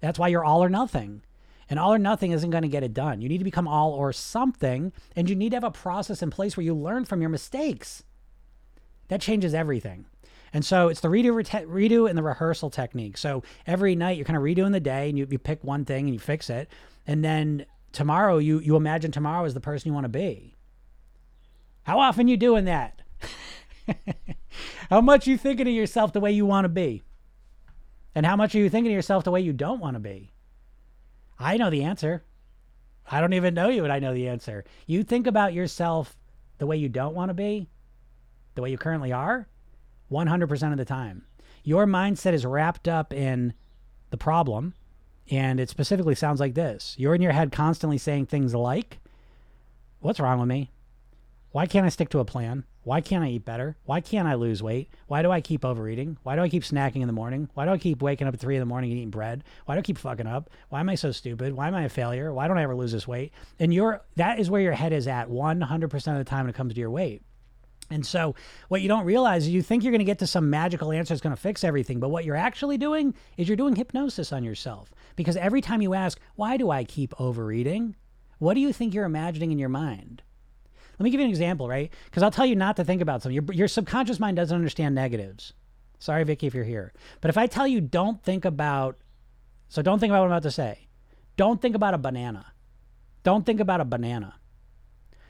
That's why you're all or nothing. And all or nothing isn't gonna get it done. You need to become all or something, and you need to have a process in place where you learn from your mistakes. That changes everything. And so it's the redo, redo and the rehearsal technique. So every night you're kind of redoing the day and you, you pick one thing and you fix it. And then tomorrow you, you imagine tomorrow is the person you want to be how often you doing that? how much you thinking of yourself the way you want to be? And how much are you thinking of yourself the way you don't want to be? I know the answer. I don't even know you, but I know the answer. You think about yourself the way you don't want to be, the way you currently are, 100% of the time. Your mindset is wrapped up in the problem, and it specifically sounds like this. You're in your head constantly saying things like, What's wrong with me? Why can't I stick to a plan? Why can't I eat better? Why can't I lose weight? Why do I keep overeating? Why do I keep snacking in the morning? Why do I keep waking up at three in the morning and eating bread? Why do I keep fucking up? Why am I so stupid? Why am I a failure? Why don't I ever lose this weight? And your that is where your head is at 100% of the time when it comes to your weight. And so, what you don't realize is you think you're going to get to some magical answer that's going to fix everything. But what you're actually doing is you're doing hypnosis on yourself. Because every time you ask, why do I keep overeating? What do you think you're imagining in your mind? Let me give you an example, right? Because I'll tell you not to think about something. Your, your subconscious mind doesn't understand negatives. Sorry, Vicky, if you're here. But if I tell you don't think about, so don't think about what I'm about to say. Don't think about a banana. Don't think about a banana.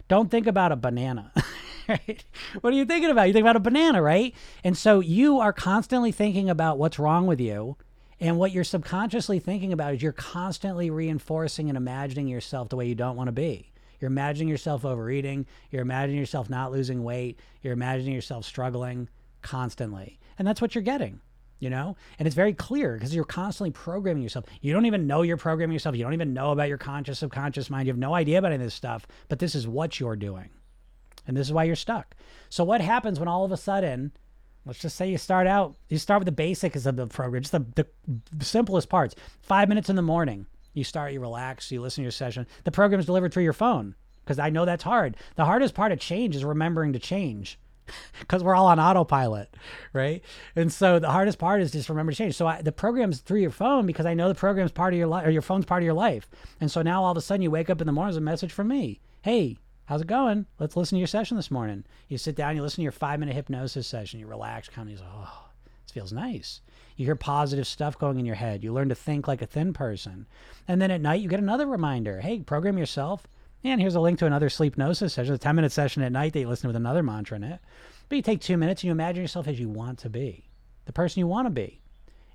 Don't think about a banana. right? What are you thinking about? You think about a banana, right? And so you are constantly thinking about what's wrong with you. And what you're subconsciously thinking about is you're constantly reinforcing and imagining yourself the way you don't want to be. You're imagining yourself overeating. You're imagining yourself not losing weight. You're imagining yourself struggling constantly. And that's what you're getting, you know? And it's very clear because you're constantly programming yourself. You don't even know you're programming yourself. You don't even know about your conscious, subconscious mind. You have no idea about any of this stuff, but this is what you're doing. And this is why you're stuck. So, what happens when all of a sudden, let's just say you start out, you start with the basics of the program, just the, the simplest parts. Five minutes in the morning, you start, you relax, you listen to your session. The program is delivered through your phone because I know that's hard. The hardest part of change is remembering to change because we're all on autopilot, right? And so the hardest part is just remember to change. So I, the program's through your phone because I know the program's part of your life or your phone's part of your life. And so now all of a sudden you wake up in the morning, there's a message from me. Hey, how's it going? Let's listen to your session this morning. You sit down, you listen to your five minute hypnosis session, you relax, kind of, oh, this feels nice. You hear positive stuff going in your head. You learn to think like a thin person. And then at night, you get another reminder hey, program yourself. And here's a link to another sleep gnosis session, a 10 minute session at night that you listen with another mantra in it. But you take two minutes and you imagine yourself as you want to be, the person you want to be,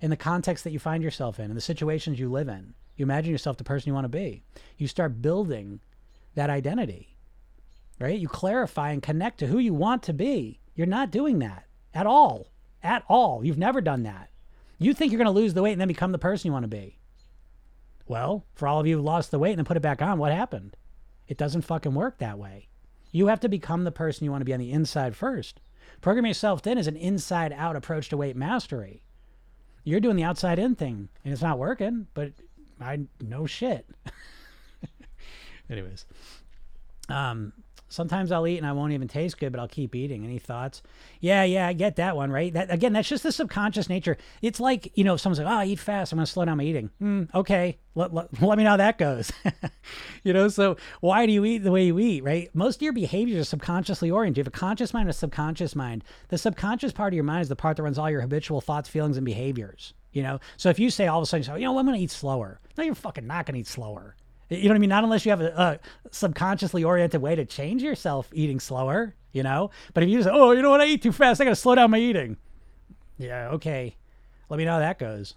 in the context that you find yourself in, in the situations you live in. You imagine yourself the person you want to be. You start building that identity, right? You clarify and connect to who you want to be. You're not doing that at all. At all. You've never done that. You think you're going to lose the weight and then become the person you want to be. Well, for all of you who lost the weight and then put it back on, what happened? It doesn't fucking work that way. You have to become the person you want to be on the inside first. Program yourself thin is an inside out approach to weight mastery. You're doing the outside in thing and it's not working, but I know shit. Anyways. Um, Sometimes I'll eat and I won't even taste good, but I'll keep eating. Any thoughts? Yeah, yeah, I get that one, right? That again, that's just the subconscious nature. It's like you know, if someone's like, "Oh, I eat fast. I'm gonna slow down my eating." Mm, okay, let, let, let me know how that goes. you know, so why do you eat the way you eat, right? Most of your behaviors are subconsciously oriented. You have a conscious mind and a subconscious mind. The subconscious part of your mind is the part that runs all your habitual thoughts, feelings, and behaviors. You know, so if you say all of a sudden, you know, I'm gonna eat slower. No, you're fucking not gonna eat slower you know what I mean? Not unless you have a, a, subconsciously oriented way to change yourself eating slower, you know? But if you just, oh, you know what? I eat too fast. I got to slow down my eating. Yeah, okay. Let me know how that goes.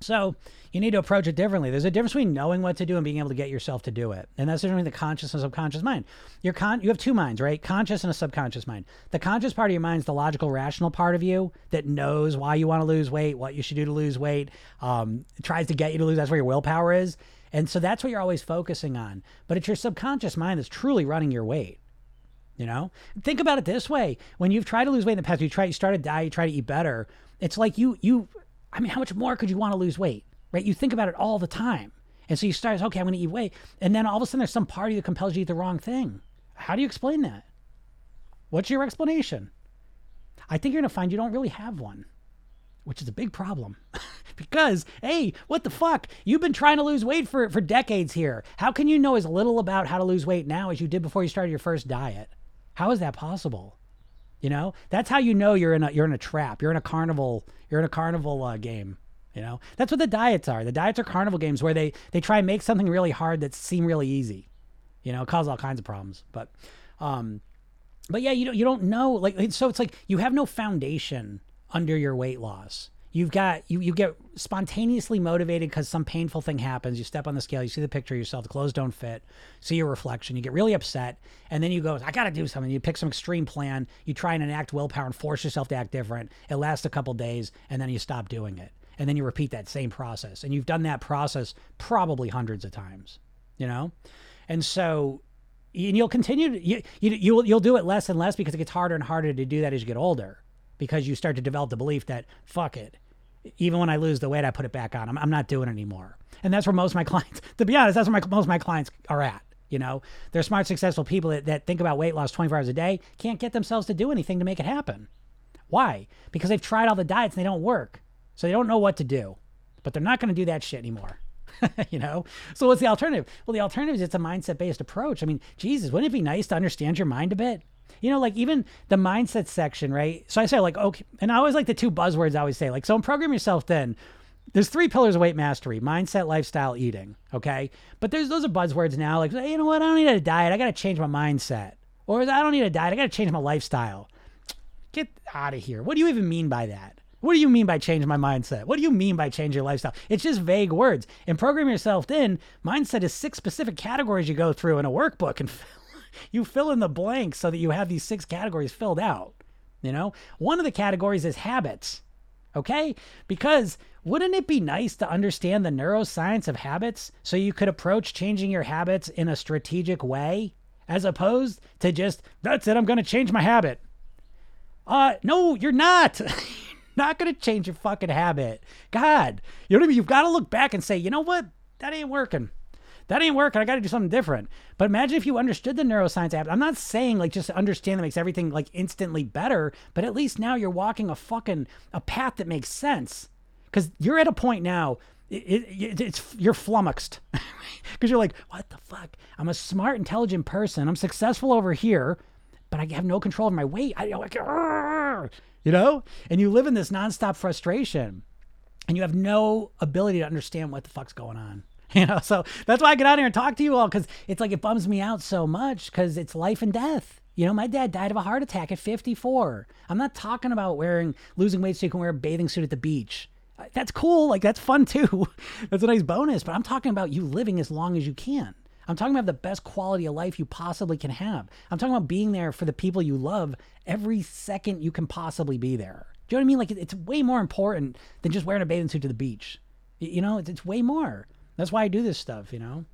So you need to approach it differently. There's a difference between knowing what to do and being able to get yourself to do it. And that's between the conscious and subconscious mind. Your con you have two minds, right? Conscious and a subconscious mind. The conscious part of your mind is the logical, rational part of you that knows why you want to lose weight, what you should do to lose weight, um, tries to get you to lose. That's where your willpower is. And so that's what you're always focusing on. But it's your subconscious mind that's truly running your weight. You know, think about it this way: when you've tried to lose weight in the past, you try, you start a diet, you try to eat better. It's like you, you. I mean, how much more could you want to lose weight? right? You think about it all the time. And so you start, okay, I'm going to eat weight. And then all of a sudden there's some party that compels you to eat the wrong thing. How do you explain that? What's your explanation? I think you're going to find you don't really have one, which is a big problem. because, hey, what the fuck? You've been trying to lose weight for, for decades here. How can you know as little about how to lose weight now as you did before you started your first diet? How is that possible? You know, that's how you know you're in a you're in a trap. You're in a carnival. You're in a carnival uh, game. You know, that's what the diets are. The diets are carnival games where they they try and make something really hard that seem really easy. You know, cause all kinds of problems. But, um, but yeah, you don't you don't know like so it's like you have no foundation under your weight loss. You've got you you get spontaneously motivated because some painful thing happens. You step on the scale, you see the picture of yourself, the clothes don't fit, see your reflection, you get really upset, and then you go, I gotta do something. You pick some extreme plan, you try and enact willpower and force yourself to act different. It lasts a couple days, and then you stop doing it and then you repeat that same process and you've done that process probably hundreds of times you know and so and you'll continue to you, you you'll you'll do it less and less because it gets harder and harder to do that as you get older because you start to develop the belief that fuck it even when I lose the weight, I put it back on. I'm, I'm not doing it anymore. And that's where most of my clients, to be honest, that's where my, most of my clients are at. You know, they're smart, successful people that, that think about weight loss 24 hours a day, can't get themselves to do anything to make it happen. Why? Because they've tried all the diets and they don't work. So they don't know what to do, but they're not going to do that shit anymore. you know? So what's the alternative? Well, the alternative is it's a mindset based approach. I mean, Jesus, wouldn't it be nice to understand your mind a bit? You know, like even the mindset section, right? So I say, like, okay, and I always like the two buzzwords I always say, like, so in Program Yourself Thin, there's three pillars of weight mastery mindset, lifestyle, eating. Okay. But there's those are buzzwords now, like, you know what? I don't need a diet. I got to change my mindset. Or I don't need a diet. I got to change my lifestyle. Get out of here. What do you even mean by that? What do you mean by change my mindset? What do you mean by change your lifestyle? It's just vague words. And program yourself thin, mindset is six specific categories you go through in a workbook and you fill in the blanks so that you have these six categories filled out. You know, one of the categories is habits. Okay? Because wouldn't it be nice to understand the neuroscience of habits so you could approach changing your habits in a strategic way as opposed to just, that's it, I'm going to change my habit? Uh, no, you're not. not going to change your fucking habit. God, you know what I mean? You've got to look back and say, you know what? That ain't working. That ain't working. I got to do something different. But imagine if you understood the neuroscience app. I'm not saying like just understand that makes everything like instantly better, but at least now you're walking a fucking a path that makes sense. Because you're at a point now it, it, it's you're flummoxed because you're like, what the fuck? I'm a smart, intelligent person. I'm successful over here, but I have no control over my weight. I, like, you know? And you live in this nonstop frustration and you have no ability to understand what the fuck's going on. You know, so that's why I get out here and talk to you all because it's like it bums me out so much because it's life and death. You know, my dad died of a heart attack at 54. I'm not talking about wearing losing weight so you can wear a bathing suit at the beach. Uh, that's cool. Like that's fun too. that's a nice bonus. But I'm talking about you living as long as you can. I'm talking about the best quality of life you possibly can have. I'm talking about being there for the people you love every second you can possibly be there. Do you know what I mean? Like it's way more important than just wearing a bathing suit to the beach. You know, it's, it's way more. That's why I do this stuff. You know.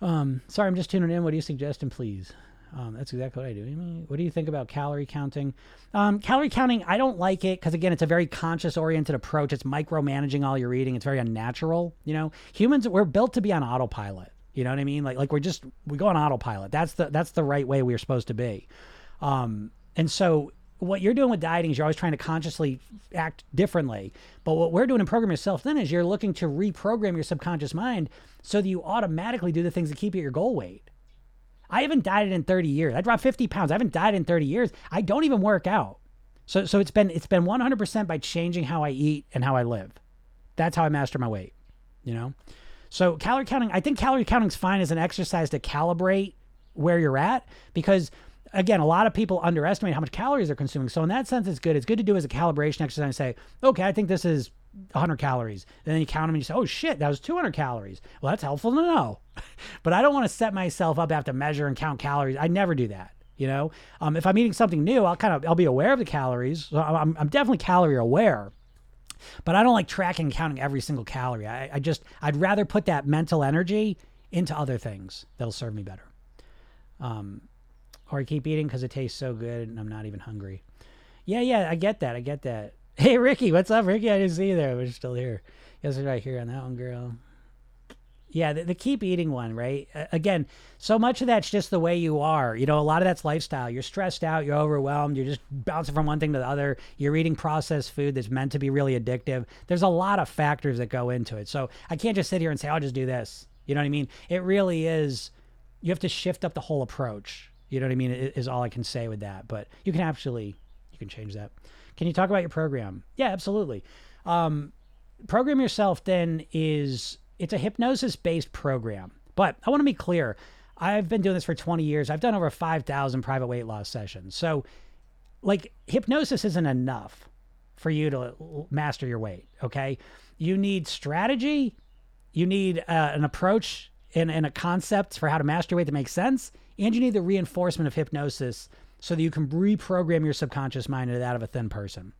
Um, sorry, I'm just tuning in. What do you suggest, and please? Um, that's exactly what I do. What do you think about calorie counting? Um, calorie counting, I don't like it because again, it's a very conscious oriented approach. It's micromanaging all your eating. It's very unnatural. You know, humans we're built to be on autopilot. You know what I mean? Like like we're just we go on autopilot. That's the that's the right way we're supposed to be. Um, and so what you're doing with dieting is you're always trying to consciously act differently. But what we're doing in program yourself thin is you're looking to reprogram your subconscious mind so that you automatically do the things that keep you at your goal weight. I haven't dieted in 30 years. I dropped 50 pounds. I haven't dieted in 30 years. I don't even work out. So so it's been it's been 100% by changing how I eat and how I live. That's how I master my weight, you know? So calorie counting, I think calorie counting is fine as an exercise to calibrate where you're at because again, a lot of people underestimate how much calories they're consuming. So in that sense, it's good. It's good to do as a calibration exercise and say, okay, I think this is 100 calories. And then you count them and you say, oh shit, that was 200 calories. Well, that's helpful to know. but I don't want to set myself up to have to measure and count calories. I never do that. You know, um, if I'm eating something new, I'll kind of I'll be aware of the calories. So I'm, I'm definitely calorie aware. But I don't like tracking and counting every single calorie. I, I just, I'd rather put that mental energy into other things that'll serve me better. Um, or keep eating because it tastes so good and I'm not even hungry. Yeah, yeah, I get that. I get that. Hey, Ricky, what's up, Ricky? I didn't see you there. We're still here. Yes, right here on that one, girl. Yeah, the, the, keep eating one, right? Uh, again, so much of that's just the way you are. You know, a lot of that's lifestyle. You're stressed out, you're overwhelmed, you're just bouncing from one thing to the other. You're eating processed food that's meant to be really addictive. There's a lot of factors that go into it. So I can't just sit here and say, I'll just do this. You know what I mean? It really is, you have to shift up the whole approach. You know what I mean? Is all I can say with that. But you can actually, you can change that. Can you talk about your program? Yeah, absolutely. Um, program yourself thin is it's a hypnosis based program. But I want to be clear. I've been doing this for 20 years. I've done over 5,000 private weight loss sessions. So, like, hypnosis isn't enough for you to master your weight. Okay. You need strategy, you need uh, an approach and, and a concept for how to master weight that makes sense, and you need the reinforcement of hypnosis so that you can reprogram your subconscious mind into that of a thin person.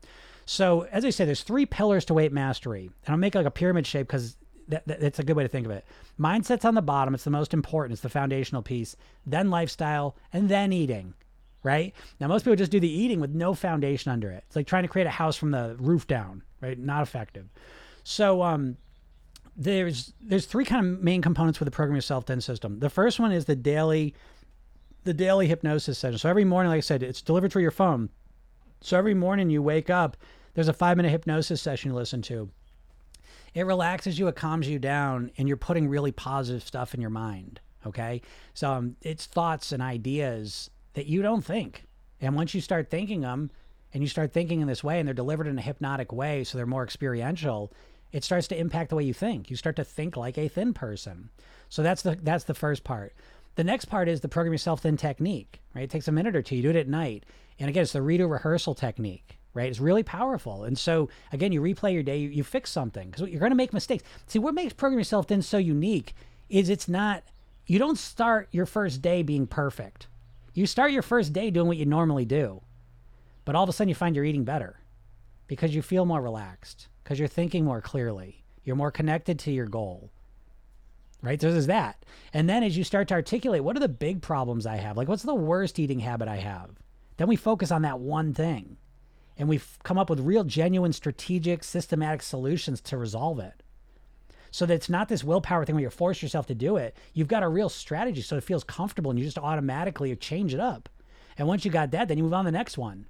So, as I say, there's three pillars to weight mastery, and I'll make like a pyramid shape because that, that, that's a good way to think of it. Mindset's on the bottom. It's the most important. It's the foundational piece. Then lifestyle, and then eating. Right now, most people just do the eating with no foundation under it. It's like trying to create a house from the roof down. Right, not effective. So, um, there's there's three kind of main components with the program yourself thin system. The first one is the daily the daily hypnosis session. So every morning, like I said, it's delivered through your phone. So every morning you wake up, there's a five minute hypnosis session you listen to it relaxes you, it calms you down, and you're putting really positive stuff in your mind. Okay. So um, it's thoughts and ideas that you don't think. And once you start thinking them and you start thinking in this way and they're delivered in a hypnotic way, so they're more experiential, it starts to impact the way you think. You start to think like a thin person. So that's the that's the first part. The next part is the program yourself thin technique, right? It takes a minute or two. You do it at night. And again, it's the redo rehearsal technique right? It's really powerful. And so, again, you replay your day, you, you fix something because you're going to make mistakes. See, what makes Program Yourself Thin so unique is it's not, you don't start your first day being perfect. You start your first day doing what you normally do. But all of a sudden, you find you're eating better because you feel more relaxed, because you're thinking more clearly, you're more connected to your goal. Right? So there's that. And then as you start to articulate, what are the big problems I have? Like, what's the worst eating habit I have? Then we focus on that one thing and we've come up with real, genuine, strategic, systematic solutions to resolve it. So that it's not this willpower thing where you force yourself to do it. You've got a real strategy so it feels comfortable and you just automatically change it up. And once you got that, then you move on to the next one.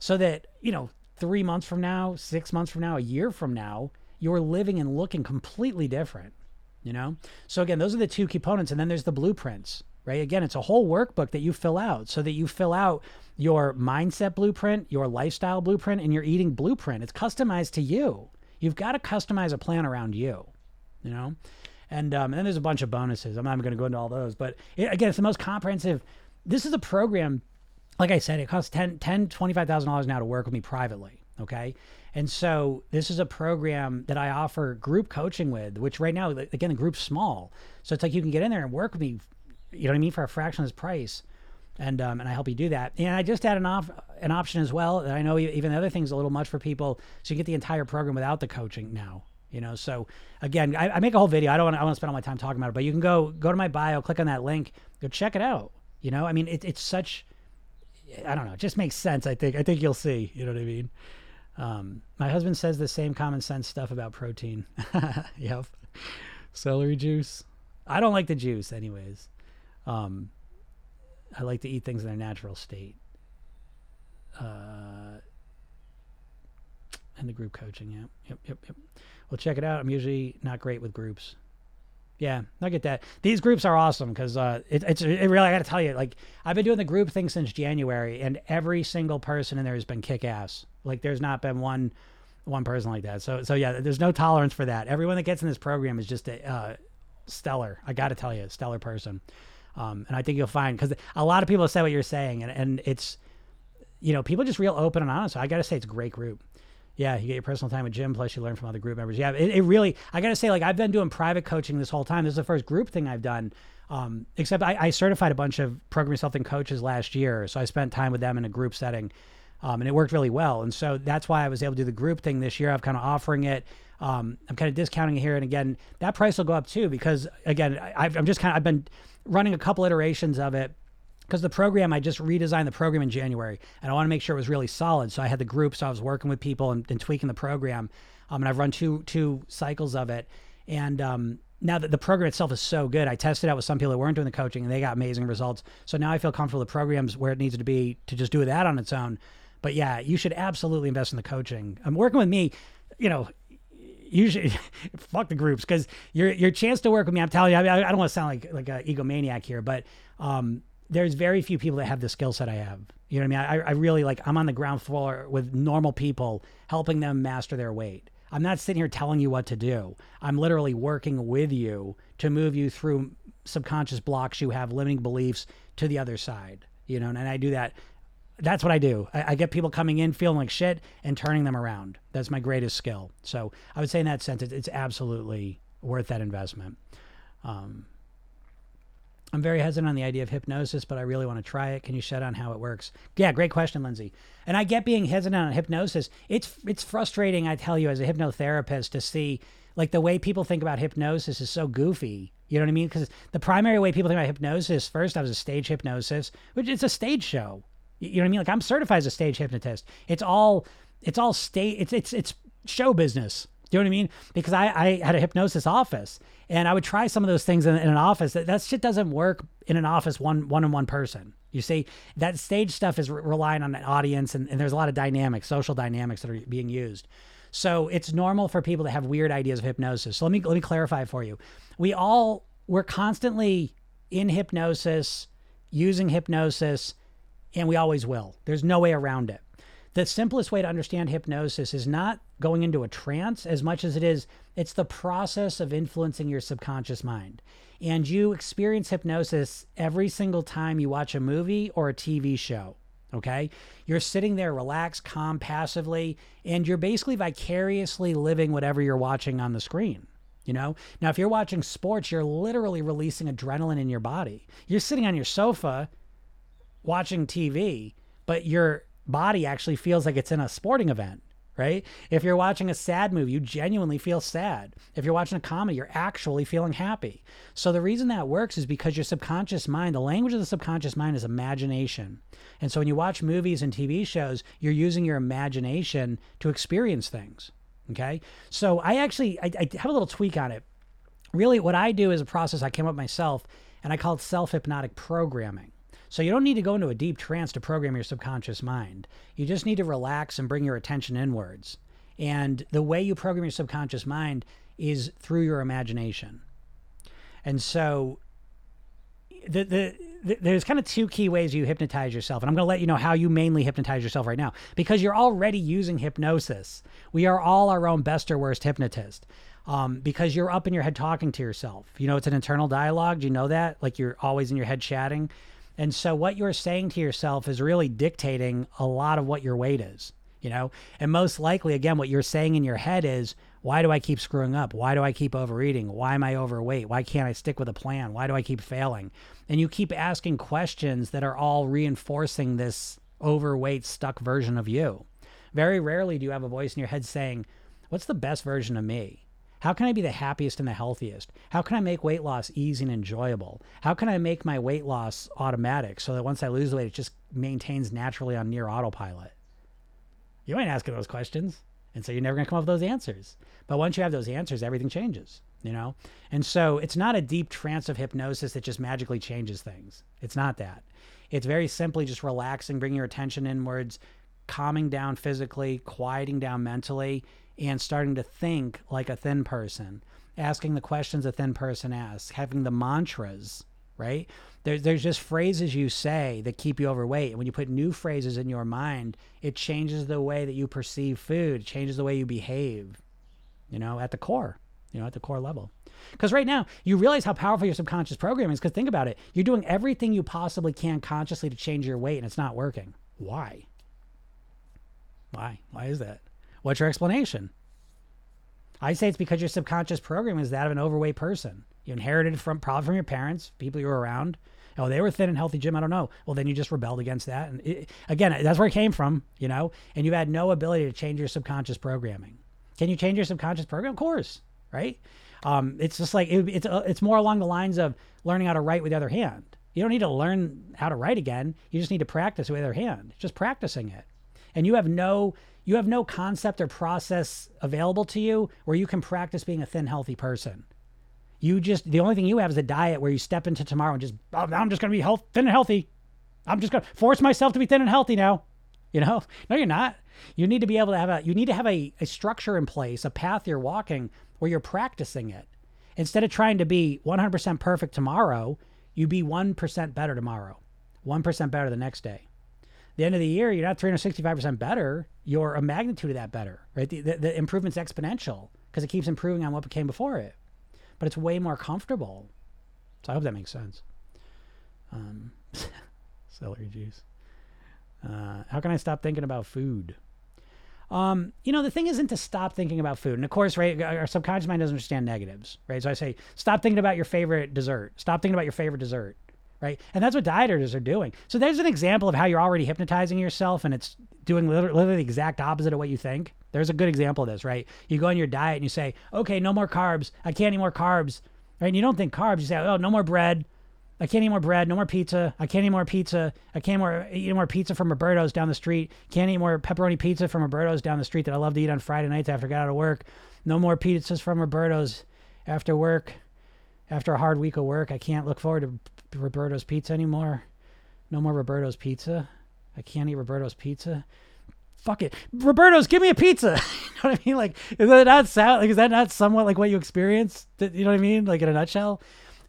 So that, you know, three months from now, six months from now, a year from now, you're living and looking completely different. You know? So again, those are the two components. And then there's the blueprints, right? Again, it's a whole workbook that you fill out so that you fill out your mindset blueprint, your lifestyle blueprint, and your eating blueprint. It's customized to you. You've got to customize a plan around you, you know? And, um, and then there's a bunch of bonuses. I'm not going to go into all those, but it, again, it's the most comprehensive. This is a program, like I said, it costs 10, 10 $25,000 now to work with me privately. Okay. And so this is a program that I offer group coaching with, which right now, again, the group's small. So it's like you can get in there and work with me, you know what I mean, for a fraction of this price and um, and I help you do that. And I just add an off an option as well. That I know even the other things a little much for people, so you get the entire program without the coaching now. You know, so again, I, I make a whole video. I don't want I want to spend all my time talking about it, but you can go go to my bio, click on that link, go check it out. You know, I mean, it, it's such I don't know, it just makes sense. I think I think you'll see. You know what I mean? Um, my husband says the same common sense stuff about protein. yep, celery juice. I don't like the juice, anyways. Um, I like to eat things in their natural state. Uh, and the group coaching, yeah, yep, yep, yep. Well, check it out. I'm usually not great with groups. Yeah, I get that. These groups are awesome because uh, it, it's it really. I got to tell you, like I've been doing the group thing since January, and every single person in there has been kick ass. Like there's not been one one person like that. So so yeah, there's no tolerance for that. Everyone that gets in this program is just a uh, stellar. I got to tell you, stellar person. Um, and I think you'll find because a lot of people say what you're saying, and, and it's you know people just real open and honest. So I got to say it's a great group. Yeah, you get your personal time with Jim, plus you learn from other group members. Yeah, it, it really, I got to say, like, I've been doing private coaching this whole time. This is the first group thing I've done. Um, except I, I, certified a bunch of program yourself thin coaches last year. So I spent time with them in a group setting. Um, and it worked really well. And so that's why I was able to do the group thing this year. I'm kind of offering it. Um, I'm kind of discounting it here. And again, that price will go up too, because again, I, I'm just kind of, I've been running a couple iterations of it because the program I just redesigned the program in January, and I want to make sure it was really solid. So I had the group, so I was working with people and, and tweaking the program, um, and I've run two two cycles of it, and um, now that the program itself is so good, I tested out with some people that weren't doing the coaching, and they got amazing results. So now I feel comfortable the program's where it needs to be to just do that on its own. But yeah, you should absolutely invest in the coaching. I'm working with me, you know, usually fuck the groups because your your chance to work with me. I'm telling you, I, I don't want to sound like like an egomaniac here, but um, there's very few people that have the skill set I have. You know what I mean? I, I really like, I'm on the ground floor with normal people, helping them master their weight. I'm not sitting here telling you what to do. I'm literally working with you to move you through subconscious blocks you have, limiting beliefs to the other side. You know, and I do that. That's what I do. I, I, get people coming in feeling like shit and turning them around. That's my greatest skill. So I would say in that sense, it's absolutely worth that investment. Um, I'm very hesitant on the idea of hypnosis, but I really want to try it. Can you shed on how it works? Yeah, great question, Lindsay. And I get being hesitant on hypnosis. It's it's frustrating, I tell you, as a hypnotherapist, to see like the way people think about hypnosis is so goofy. You know what I mean? Because the primary way people think about hypnosis, first, I was a stage hypnosis, which is a stage show. You know what I mean? Like I'm certified as a stage hypnotist. It's all it's all state. It's it's it's show business. Do you know what I mean? Because I, I had a hypnosis office and I would try some of those things in, in an office. That, that shit doesn't work in an office one one on one person. You see, that stage stuff is re- relying on an audience and, and there's a lot of dynamics, social dynamics that are being used. So it's normal for people to have weird ideas of hypnosis. So let me let me clarify for you. We all we're constantly in hypnosis, using hypnosis, and we always will. There's no way around it the simplest way to understand hypnosis is not going into a trance as much as it is it's the process of influencing your subconscious mind. And you experience hypnosis every single time you watch a movie or a TV show okay? You're sitting there relaxed calm passively and you're basically vicariously living whatever you're watching on the screen you know? Now if you're watching sports you're literally releasing adrenaline in your body. You're sitting on your sofa watching TV but you're body actually feels like it's in a sporting event, right? If you're watching a sad movie, you genuinely feel sad. If you're watching a comedy, you're actually feeling happy. So the reason that works is because your subconscious mind, the language of the subconscious mind is imagination. And so when you watch movies and TV shows, you're using your imagination to experience things. Okay. So I actually I, I have a little tweak on it. Really, what I do is a process I came up myself and I call it self hypnotic programming. So you don't need to go into a deep trance to program your subconscious mind. You just need to relax and bring your attention inwards. And the way you program your subconscious mind is through your imagination. And so the, the, the, there's kind of two key ways you hypnotize yourself. And I'm going to let you know how you mainly hypnotize yourself right now because you're already using hypnosis. We are all our own best or worst hypnotist. Um, because you're up in your head talking to yourself. You know, it's an internal dialogue. Do you know that? Like you're always in your head chatting. And so what you're saying to yourself is really dictating a lot of what your weight is, you know? And most likely, again, what you're saying in your head is, why do I keep screwing up? Why do I keep overeating? Why am I overweight? Why can't I stick with a plan? Why do I keep failing? And you keep asking questions that are all reinforcing this overweight, stuck version of you. Very rarely do you have a voice in your head saying, What's the best version of me? How can I be the happiest and the healthiest? How can I make weight loss easy and enjoyable? How can I make my weight loss automatic so that once I lose weight, it just maintains naturally on near autopilot? You ain't asking those questions. And so you're never going to come up with those answers. But once you have those answers, everything changes. you know? And so it's not a deep trance of hypnosis that just magically changes things. It's not that. It's very simply just relaxing, bringing your attention inwards, calming down physically, quieting down mentally, and starting to think like a thin person, asking the questions a thin person asks, having the mantras, right? There, there's just phrases you say that keep you overweight. And when you put new phrases in your mind, it changes the way that you perceive food, changes the way you behave, you know, at the core, you know, at the core level. Because right now, you realize how powerful your subconscious programming is. Because think about it you're doing everything you possibly can consciously to change your weight, and it's not working. Why? Why? Why is that? What's your explanation? I say it's because your subconscious programming is that of an overweight person. You inherited from probably from your parents, people you were around. Oh, they were thin and healthy, Jim. I don't know. Well, then you just rebelled against that, and it, again, that's where it came from, you know. And you've had no ability to change your subconscious programming. Can you change your subconscious program? Of course, right? Um, it's just like it, it's uh, it's more along the lines of learning how to write with the other hand. You don't need to learn how to write again. You just need to practice with the other hand. Just practicing it, and you have no you have no concept or process available to you where you can practice being a thin, healthy person. You just the only thing you have is a diet where you step into tomorrow and just oh, I'm just going to be health, thin and healthy. I'm just going to force myself to be thin and healthy now. You know, no, you're not. You need to be able to have a you need to have a, a structure in place, a path you're walking where you're practicing it. Instead of trying to be 100% perfect tomorrow, you be 1% better tomorrow, 1% better the next day. The end of the year, you're not 365% better. You're a magnitude of that better, right? The, the, the improvement's exponential because it keeps improving on what came before it. But it's way more comfortable. So I hope that makes sense. Um, celery juice. Uh, how can I stop thinking about food? Um, you know, the thing isn't to stop thinking about food. And of course, right, our subconscious mind doesn't understand negatives, right? So I say, stop thinking about your favorite dessert. Stop thinking about your favorite dessert, right? And that's what dieters are doing. So there's an example of how you're already hypnotizing yourself and it's doing literally, the exact opposite of what you think. There's a good example of this, right? You go on your diet and you say, okay, no more carbs. I can't eat more carbs, right? And you don't think carbs. You say, oh, no more bread. I can't eat more bread, no more pizza. I can't eat more pizza. I can't more eat more pizza from Roberto's down the street. Can't eat more pepperoni pizza from Roberto's down the street that I love to eat on Friday nights after I get out of work. No more pizzas from Roberto's after work. After a hard week of work, I can't look forward to Roberto's pizza anymore. No more Roberto's pizza. I can't eat Roberto's pizza. Fuck it, Roberto's, give me a pizza. you know what I mean? Like, is that not sound like is that not somewhat like what you experienced? You know what I mean? Like in a nutshell.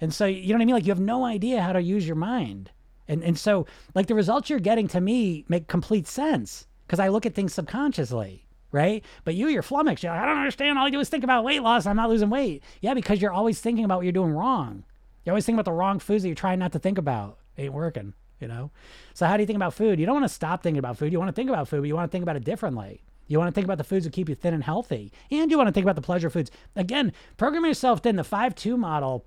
And so, you know what I mean? Like you have no idea how to use your mind. And, and so like the results you're getting to me make complete sense because I look at things subconsciously. Right. But you, you're flummoxed. You're like, I don't understand. All I do is think about weight loss. I'm not losing weight. Yeah. Because you're always thinking about what you're doing wrong. You're always think about the wrong foods that you're trying not to think about. Ain't working, you know? So how do you think about food? You don't want to stop thinking about food. You want to think about food, but you want to think about it differently. You want to think about the foods that keep you thin and healthy. And you want to think about the pleasure foods. Again, program yourself thin. The 5 2 model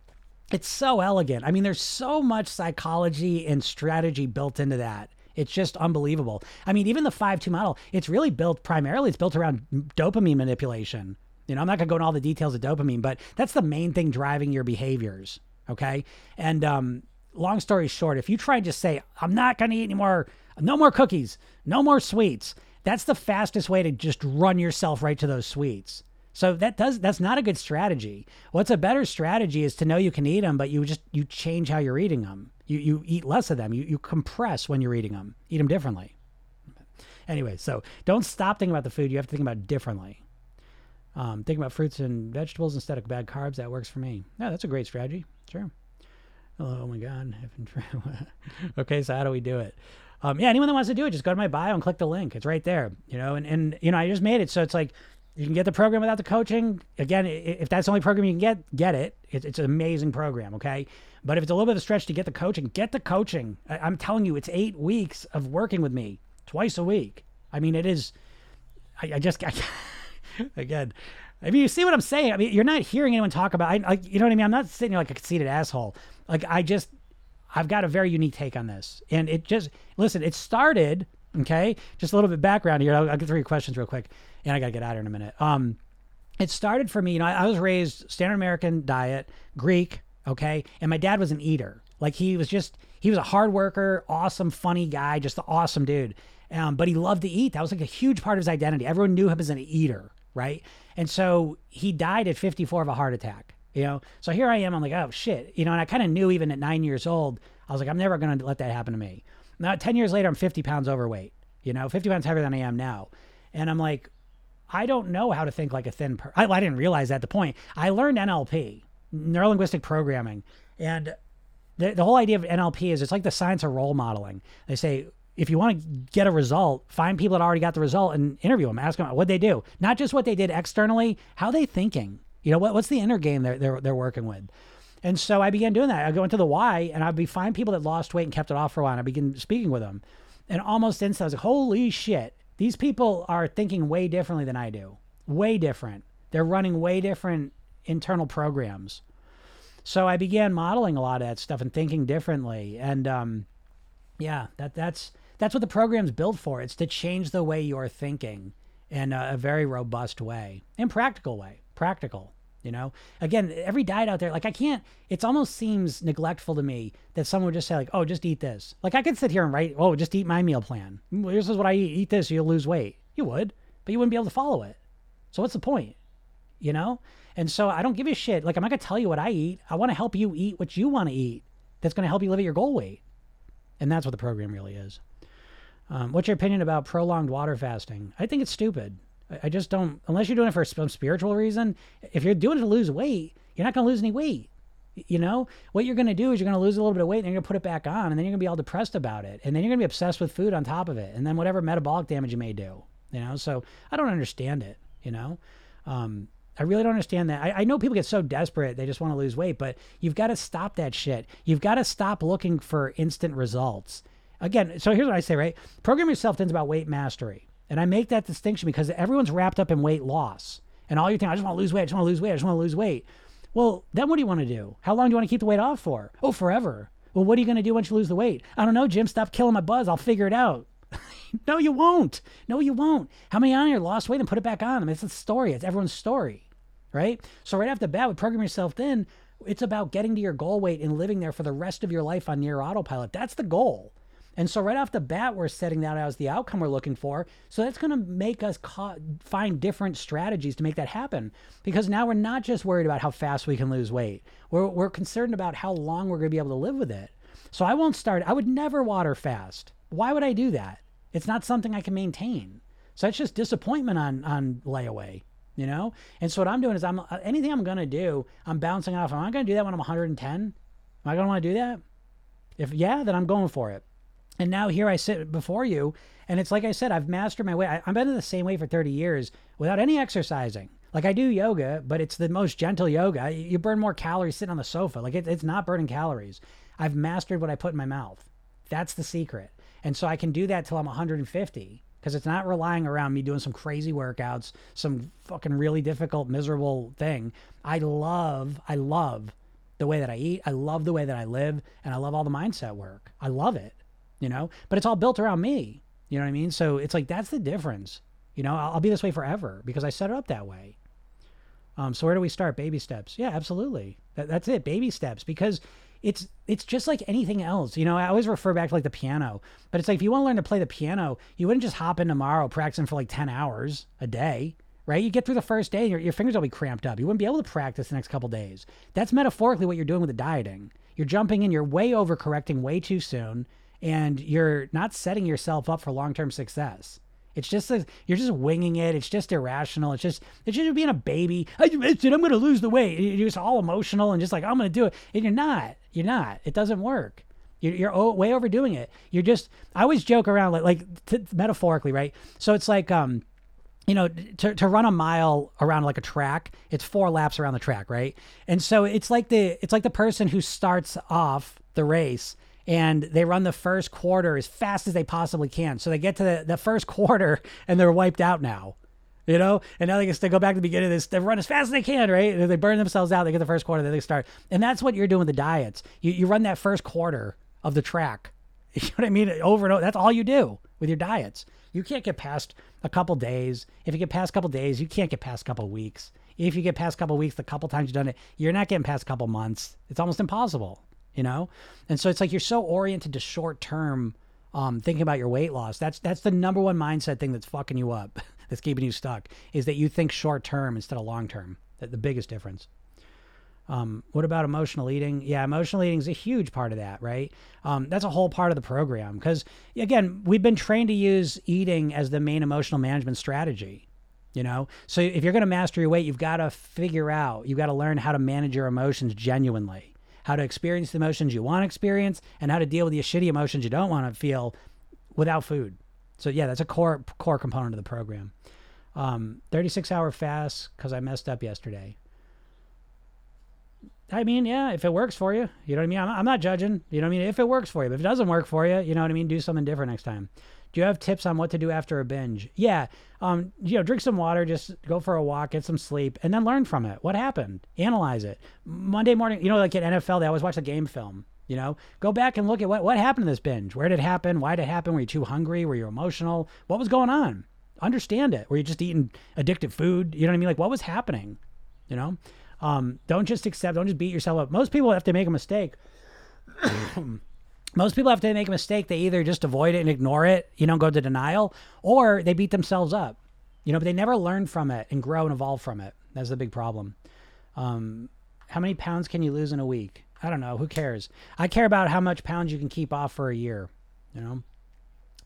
it's so elegant. I mean, there's so much psychology and strategy built into that. It's just unbelievable. I mean, even the 5 2 model, it's really built primarily, it's built around dopamine manipulation. You know, I'm not going to go into all the details of dopamine, but that's the main thing driving your behaviors. Okay. And um, long story short, if you try and just say, I'm not going to eat any more, no more cookies, no more sweets, that's the fastest way to just run yourself right to those sweets. So that does that's not a good strategy. What's a better strategy is to know you can eat them, but you just you change how you're eating them. You you eat less of them. You you compress when you're eating them. Eat them differently. Anyway, so don't stop thinking about the food. You have to think about it differently. Um, think about fruits and vegetables instead of bad carbs. That works for me. Yeah, that's a great strategy. Sure. Oh, oh my God. okay, so how do we do it? Um, yeah, anyone that wants to do it, just go to my bio and click the link. It's right there. You know, and, and you know, I just made it so it's like you can get the program without the coaching. Again, if that's the only program you can get, get it. It's, an amazing program, okay? But if it's a little bit of a stretch to get the coaching, get the coaching. I, am telling you, it's eight weeks of working with me twice a week. I mean, it is. I, I just I, again. I mean, you see what I'm saying. I mean, you're not hearing anyone talk about. I, like, you know what I mean? I'm not sitting here like a conceited asshole. Like, I just, I've got a very unique take on this, and it just listen. It started Okay, just a little bit background here. I'll, I'll get through your questions real quick, and I gotta get out here in a minute. Um, it started for me. You know, I, I was raised standard American diet, Greek. Okay, and my dad was an eater. Like he was just he was a hard worker, awesome, funny guy, just an awesome dude. Um, but he loved to eat. That was like a huge part of his identity. Everyone knew him as an eater, right? And so he died at 54 of a heart attack. You know, so here I am. I'm like, oh shit. You know, and I kind of knew even at nine years old, I was like, I'm never going to let that happen to me. Now, 10 years later, I'm 50 pounds overweight, you know, 50 pounds heavier than I am now. And I'm like, I don't know how to think like a thin person. I, I didn't realize at the point. I learned NLP, neuro linguistic programming. And the, the whole idea of NLP is it's like the science of role modeling. They say, if you want to get a result, find people that already got the result and interview them, ask them what they do, not just what they did externally, how they thinking. You know, what, what's the inner game they're, they're, they're working with? And so I began doing that. I go into the why and I'd be find people that lost weight and kept it off for a while. And I begin speaking with them. And almost instantly, I was like, holy shit, these people are thinking way differently than I do. Way different. They're running way different internal programs. So I began modeling a lot of that stuff and thinking differently. And um, yeah, that that's that's what the program's built for. It's to change the way you're thinking in a, a very robust way, in practical way, practical. You know, again, every diet out there, like I can't. It's almost seems neglectful to me that someone would just say like, "Oh, just eat this." Like I could sit here and write, "Oh, just eat my meal plan. This is what I eat. Eat this, you'll lose weight." You would, but you wouldn't be able to follow it. So what's the point? You know? And so I don't give a shit. Like I'm not gonna tell you what I eat. I want to help you eat what you want to eat. That's gonna help you live at your goal weight. And that's what the program really is. Um, what's your opinion about prolonged water fasting? I think it's stupid. I, I just don't, unless you're doing it for some spiritual reason. If you're doing it to lose weight, you're not going to lose any weight. You know, what you're going to do is you're going to lose a little bit of weight and you're going to put it back on, and then you're going to be all depressed about it. And then you're going to be obsessed with food on top of it. And then whatever metabolic damage you may do, you know? So I don't understand it, you know? Um, I really don't understand that. I, I, know people get so desperate they just want to lose weight, but you've got to stop that shit. You've got to stop looking for instant results. Again, so here's what I say, right? Program yourself is about weight mastery. And I make that distinction because everyone's wrapped up in weight loss. And all you think, I just want to lose weight, I just want to lose weight, I just want to lose weight. Well, then what do you want to do? How long do you want to keep the weight off for? Oh, forever. Well, what are you going to do once you lose the weight? I don't know, Jim. Stop killing my buzz. I'll figure it out. no, you won't. No, you won't. How many on here lost weight and put it back on? I mean, it's a story. It's everyone's story, right? So right off the bat, with program yourself thin, it's about getting to your goal weight and living there for the rest of your life on near autopilot. That's the goal. And so right off the bat, we're setting that as the outcome we're looking for. So that's going to make us ca- find different strategies to make that happen. Because now we're not just worried about how fast we can lose weight. We're, we're concerned about how long we're going to be able to live with it. So I won't start. I would never water fast. Why would I do that? It's not something I can maintain. So it's just disappointment on on layaway, you know. And so what I'm doing is I'm uh, anything I'm going to do, I'm bouncing off. Am I going to do that when I'm 110? Am I going to want to do that? If yeah, then I'm going for it. And now here I sit before you, and it's like I said, I've mastered my way. I, have been in the same way for 30 years without any exercising. Like I do yoga, but it's the most gentle yoga. You burn more calories sitting on the sofa. Like it, it's not burning calories. I've mastered what I put in my mouth. That's the secret. And so I can do that till I'm 150 because it's not relying around me doing some crazy workouts, some fucking really difficult, miserable thing. I love, I love the way that I eat. I love the way that I live, and I love all the mindset work. I love it you know, but it's all built around me. You know what I mean? So it's like, that's the difference. You know, I'll, I'll be this way forever because I set it up that way. Um, so where do we start? Baby steps. Yeah, absolutely. That, that's it. Baby steps because it's it's just like anything else. You know, I always refer back to like the piano, but it's like if you want to learn to play the piano, you wouldn't just hop in tomorrow practicing for like 10 hours a day, right? You get through the first day, your, your fingers will be cramped up. You wouldn't be able to practice the next couple days. That's metaphorically what you're doing with the dieting. You're jumping in, you're way over correcting way too soon and you're not setting yourself up for long-term success. It's just a, you're just winging it. It's just irrational. It's just it's just being a baby. I I'm going to lose the weight. You're just all emotional and just like I'm going to do it, and you're not. You're not. It doesn't work. You're, you're way overdoing it. You're just. I always joke around like like t- metaphorically, right? So it's like um, you know, to to run a mile around like a track, it's four laps around the track, right? And so it's like the it's like the person who starts off the race and they run the first quarter as fast as they possibly can. So they get to the, the first quarter and they're wiped out now. You know, and now they get to go back to the beginning of this. They run as fast as they can, right? And they burn themselves out. They get the first quarter, then they start. And that's what you're doing with the diets. You, you run that first quarter of the track. You know what I mean? Over and over. That's all you do with your diets. You can't get past a couple days. If you get past a couple days, you can't get past a couple weeks. If you get past a couple weeks, the couple times you've done it, you're not getting past a couple months. It's almost impossible you know? And so it's like you're so oriented to short term um, thinking about your weight loss. That's that's the number one mindset thing that's fucking you up, that's keeping you stuck, is that you think short term instead of long term. The, the biggest difference. Um, what about emotional eating? Yeah, emotional eating is a huge part of that, right? Um, that's a whole part of the program because, again, we've been trained to use eating as the main emotional management strategy. You know, so if you're going to master your weight, you've got to figure out, you've got to learn how to manage your emotions genuinely, how to experience the emotions you want to experience, and how to deal with the shitty emotions you don't want to feel without food. So yeah, that's a core core component of the program. Um, 36 hour fast because I messed up yesterday. I mean, yeah, if it works for you, you know what I mean? I'm, I'm not judging, you know what I mean? If it works for you, but if it doesn't work for you, you know what I mean? Do something different next time. Do you have tips on what to do after a binge? Yeah. Um, you know, drink some water, just go for a walk, get some sleep, and then learn from it. What happened? Analyze it. Monday morning, you know, like at NFL, they always watch the game film. You know, go back and look at what, what happened to this binge. Where did it happen? Why did it happen? Were you too hungry? Were you emotional? What was going on? Understand it. Were you just eating addictive food? You know what I mean? Like what was happening? You know? Um, don't just accept, don't just beat yourself up. Most people have to make a mistake. Most people have to make a mistake. They either just avoid it and ignore it, you know, go to denial, or they beat themselves up, you know, but they never learn from it and grow and evolve from it. That's the big problem. Um, how many pounds can you lose in a week? I don't know. Who cares? I care about how much pounds you can keep off for a year. You know,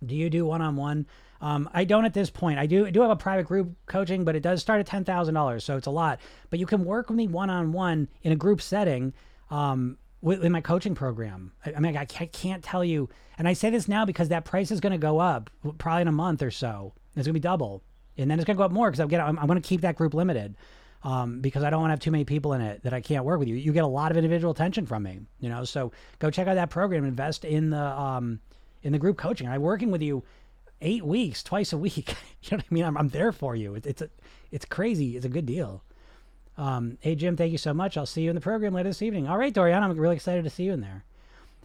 do you do one on one? I don't at this point. I do I do have a private group coaching, but it does start at ten thousand dollars, so it's a lot. But you can work with me one on one in a group setting. Um, with, my coaching program. I, I mean, I can't, can't tell you, and I say this now because that price is going to go up probably in a month or so. It's going to be double, and then it's going to go up more because I'm, I'm going to keep that group limited um, because I don't want to have too many people in it that I can't work with you. You get a lot of individual attention from me, you know. So go check out that program. Invest in the um, in the group coaching. I'm working with you eight weeks, twice a week. you know what I mean? I'm, I'm there for you. It, it's a, it's crazy. It's a good deal. Um, hey, Jim, thank you so much. I'll see you in the program later this evening. All right, Dorian, I'm really excited to see you in there.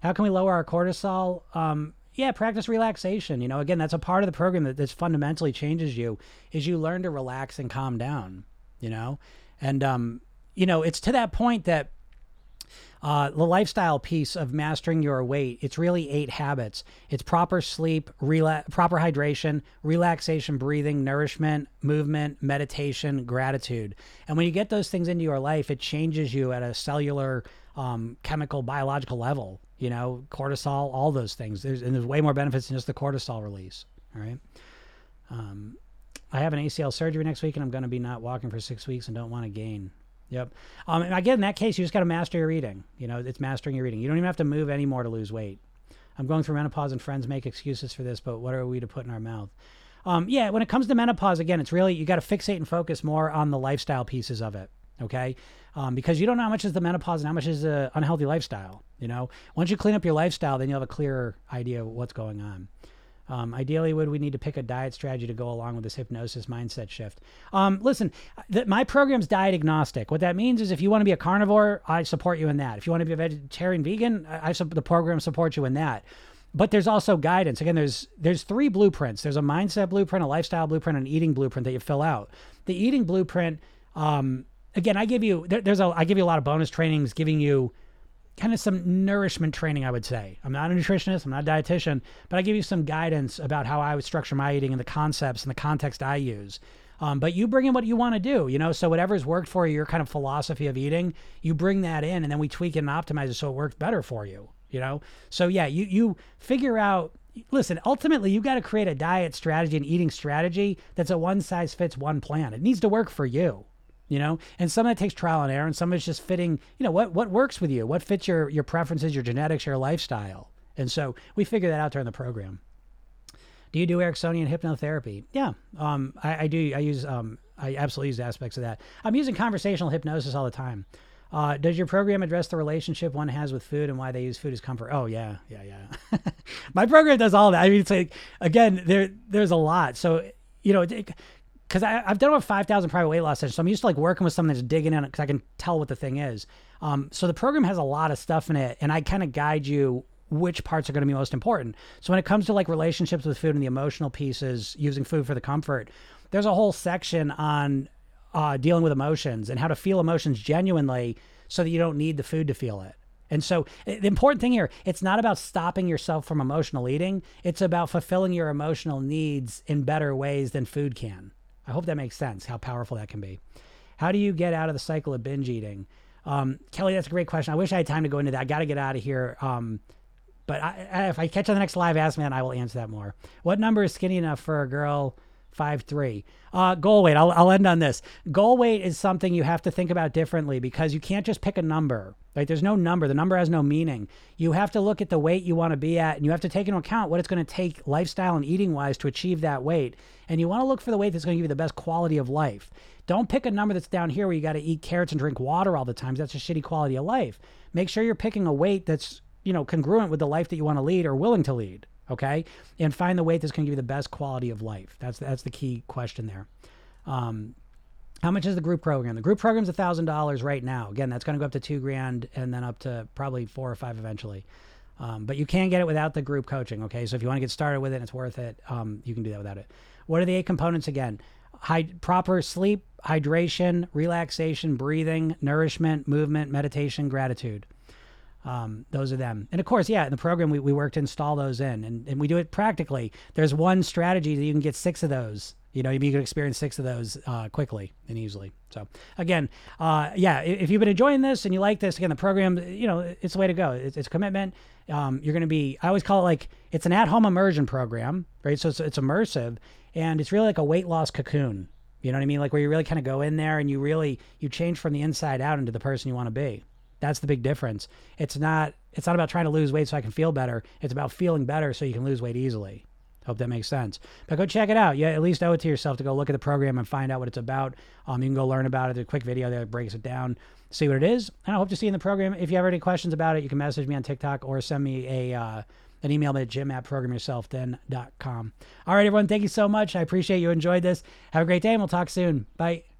How can we lower our cortisol? Um, yeah, practice relaxation. You know, again, that's a part of the program that this fundamentally changes you is you learn to relax and calm down, you know? And, um, you know, it's to that point that uh, the lifestyle piece of mastering your weight, it's really eight habits. It's proper sleep, rela- proper hydration, relaxation, breathing, nourishment, movement, meditation, gratitude. And when you get those things into your life, it changes you at a cellular, um, chemical, biological level. You know, cortisol, all those things. There's, and there's way more benefits than just the cortisol release. All right. Um, I have an ACL surgery next week, and I'm going to be not walking for six weeks and don't want to gain. Yep. Um, and again, in that case, you just got to master your eating. You know, it's mastering your eating. You don't even have to move anymore to lose weight. I'm going through menopause, and friends make excuses for this, but what are we to put in our mouth? Um, yeah, when it comes to menopause, again, it's really you got to fixate and focus more on the lifestyle pieces of it. Okay, um, because you don't know how much is the menopause and how much is the unhealthy lifestyle. You know, once you clean up your lifestyle, then you'll have a clearer idea of what's going on. Um, ideally, would we need to pick a diet strategy to go along with this hypnosis mindset shift? Um, listen, th- my program's diet agnostic. What that means is if you want to be a carnivore, I support you in that. If you want to be a vegetarian, vegan, I, I the program supports you in that. But there's also guidance. Again, there's there's three blueprints. There's a mindset blueprint, a lifestyle blueprint, and an eating blueprint that you fill out. The eating blueprint, um, again, I give you there, there's a I give you a lot of bonus trainings, giving you kind of some nourishment training, I would say. I'm not a nutritionist, I'm not a dietitian, but I give you some guidance about how I would structure my eating and the concepts and the context I use. Um, but you bring in what you want to do, you know. So whatever's worked for you, your kind of philosophy of eating, you bring that in, and then we tweak it and optimize it so it works better for you, you know. So yeah, you you figure out. Listen, ultimately, you got to create a diet strategy and eating strategy that's a one size fits one plan. It needs to work for you you know and some of it takes trial and error and some of it's just fitting you know what what works with you what fits your your preferences your genetics your lifestyle and so we figure that out during the program do you do ericksonian hypnotherapy yeah um, I, I, do i use um, i absolutely use aspects of that i'm using conversational hypnosis all the time uh, does your program address the relationship one has with food and why they use food as comfort? Oh yeah, yeah, yeah. My program does all that. I mean, it's like again, there there's a lot. So you know, it, because I've done over 5,000 private weight loss sessions. So I'm used to like working with someone that's digging in it because I can tell what the thing is. Um, so the program has a lot of stuff in it, and I kind of guide you which parts are going to be most important. So when it comes to like relationships with food and the emotional pieces, using food for the comfort, there's a whole section on uh, dealing with emotions and how to feel emotions genuinely so that you don't need the food to feel it. And so the important thing here, it's not about stopping yourself from emotional eating. It's about fulfilling your emotional needs in better ways than food can. I hope that makes sense how powerful that can be. How do you get out of the cycle of binge eating? Um, Kelly, that's a great question. I wish I had time to go into that. I got to get out of here. Um, but I, if I catch on the next live Ask Man, I will answer that more. What number is skinny enough for a girl? Five three. Uh, goal weight. I'll, I'll end on this. Goal weight is something you have to think about differently because you can't just pick a number. Right? There's no number. The number has no meaning. You have to look at the weight you want to be at, and you have to take into account what it's going to take lifestyle and eating wise to achieve that weight. And you want to look for the weight that's going to give you the best quality of life. Don't pick a number that's down here where you got to eat carrots and drink water all the time. That's a shitty quality of life. Make sure you're picking a weight that's you know congruent with the life that you want to lead or willing to lead okay? And find the weight that's going to give you the best quality of life. That's that's the key question there. Um, how much is the group program? The group program's a thousand dollars right now. Again that's going to go up to two grand and then up to probably four or five eventually. Um, but you can get it without the group coaching okay? So if you want to get started with it it's worth it um, you can do that without it. What are the eight components again? Proper sleep hydration relaxation breathing nourishment movement meditation gratitude um, those are them. And of course, yeah, in the program, we, we work to install those in and, and we do it practically. There's one strategy that you can get six of those. You know, you can experience six of those uh, quickly and easily. So again, uh, yeah, if you've been enjoying this and you like this, again, the program, you know, it's the way to go. It's, it's commitment. Um, you're going to be, I always call it like, it's an at-home immersion program, right? So it's, it's immersive and it's really like a weight loss cocoon. You know what I mean? Like where you really kind of go in there and you really, you change from the inside out into the person you want to be. That's the big difference. It's not it's not about trying to lose weight so I can feel better. It's about feeling better so you can lose weight easily. Hope that makes sense. But go check it out. Yeah, at least owe it to yourself to go look at the program and find out what it's about. Um, you can go learn about it. There's a quick video there that breaks it down, see what it is. And I hope to see you in the program. If you have any questions about it, you can message me on TikTok or send me a uh, an email at jim at programyourselfthin.com. All right, everyone. Thank you so much. I appreciate you enjoyed this. Have a great day, and we'll talk soon. Bye.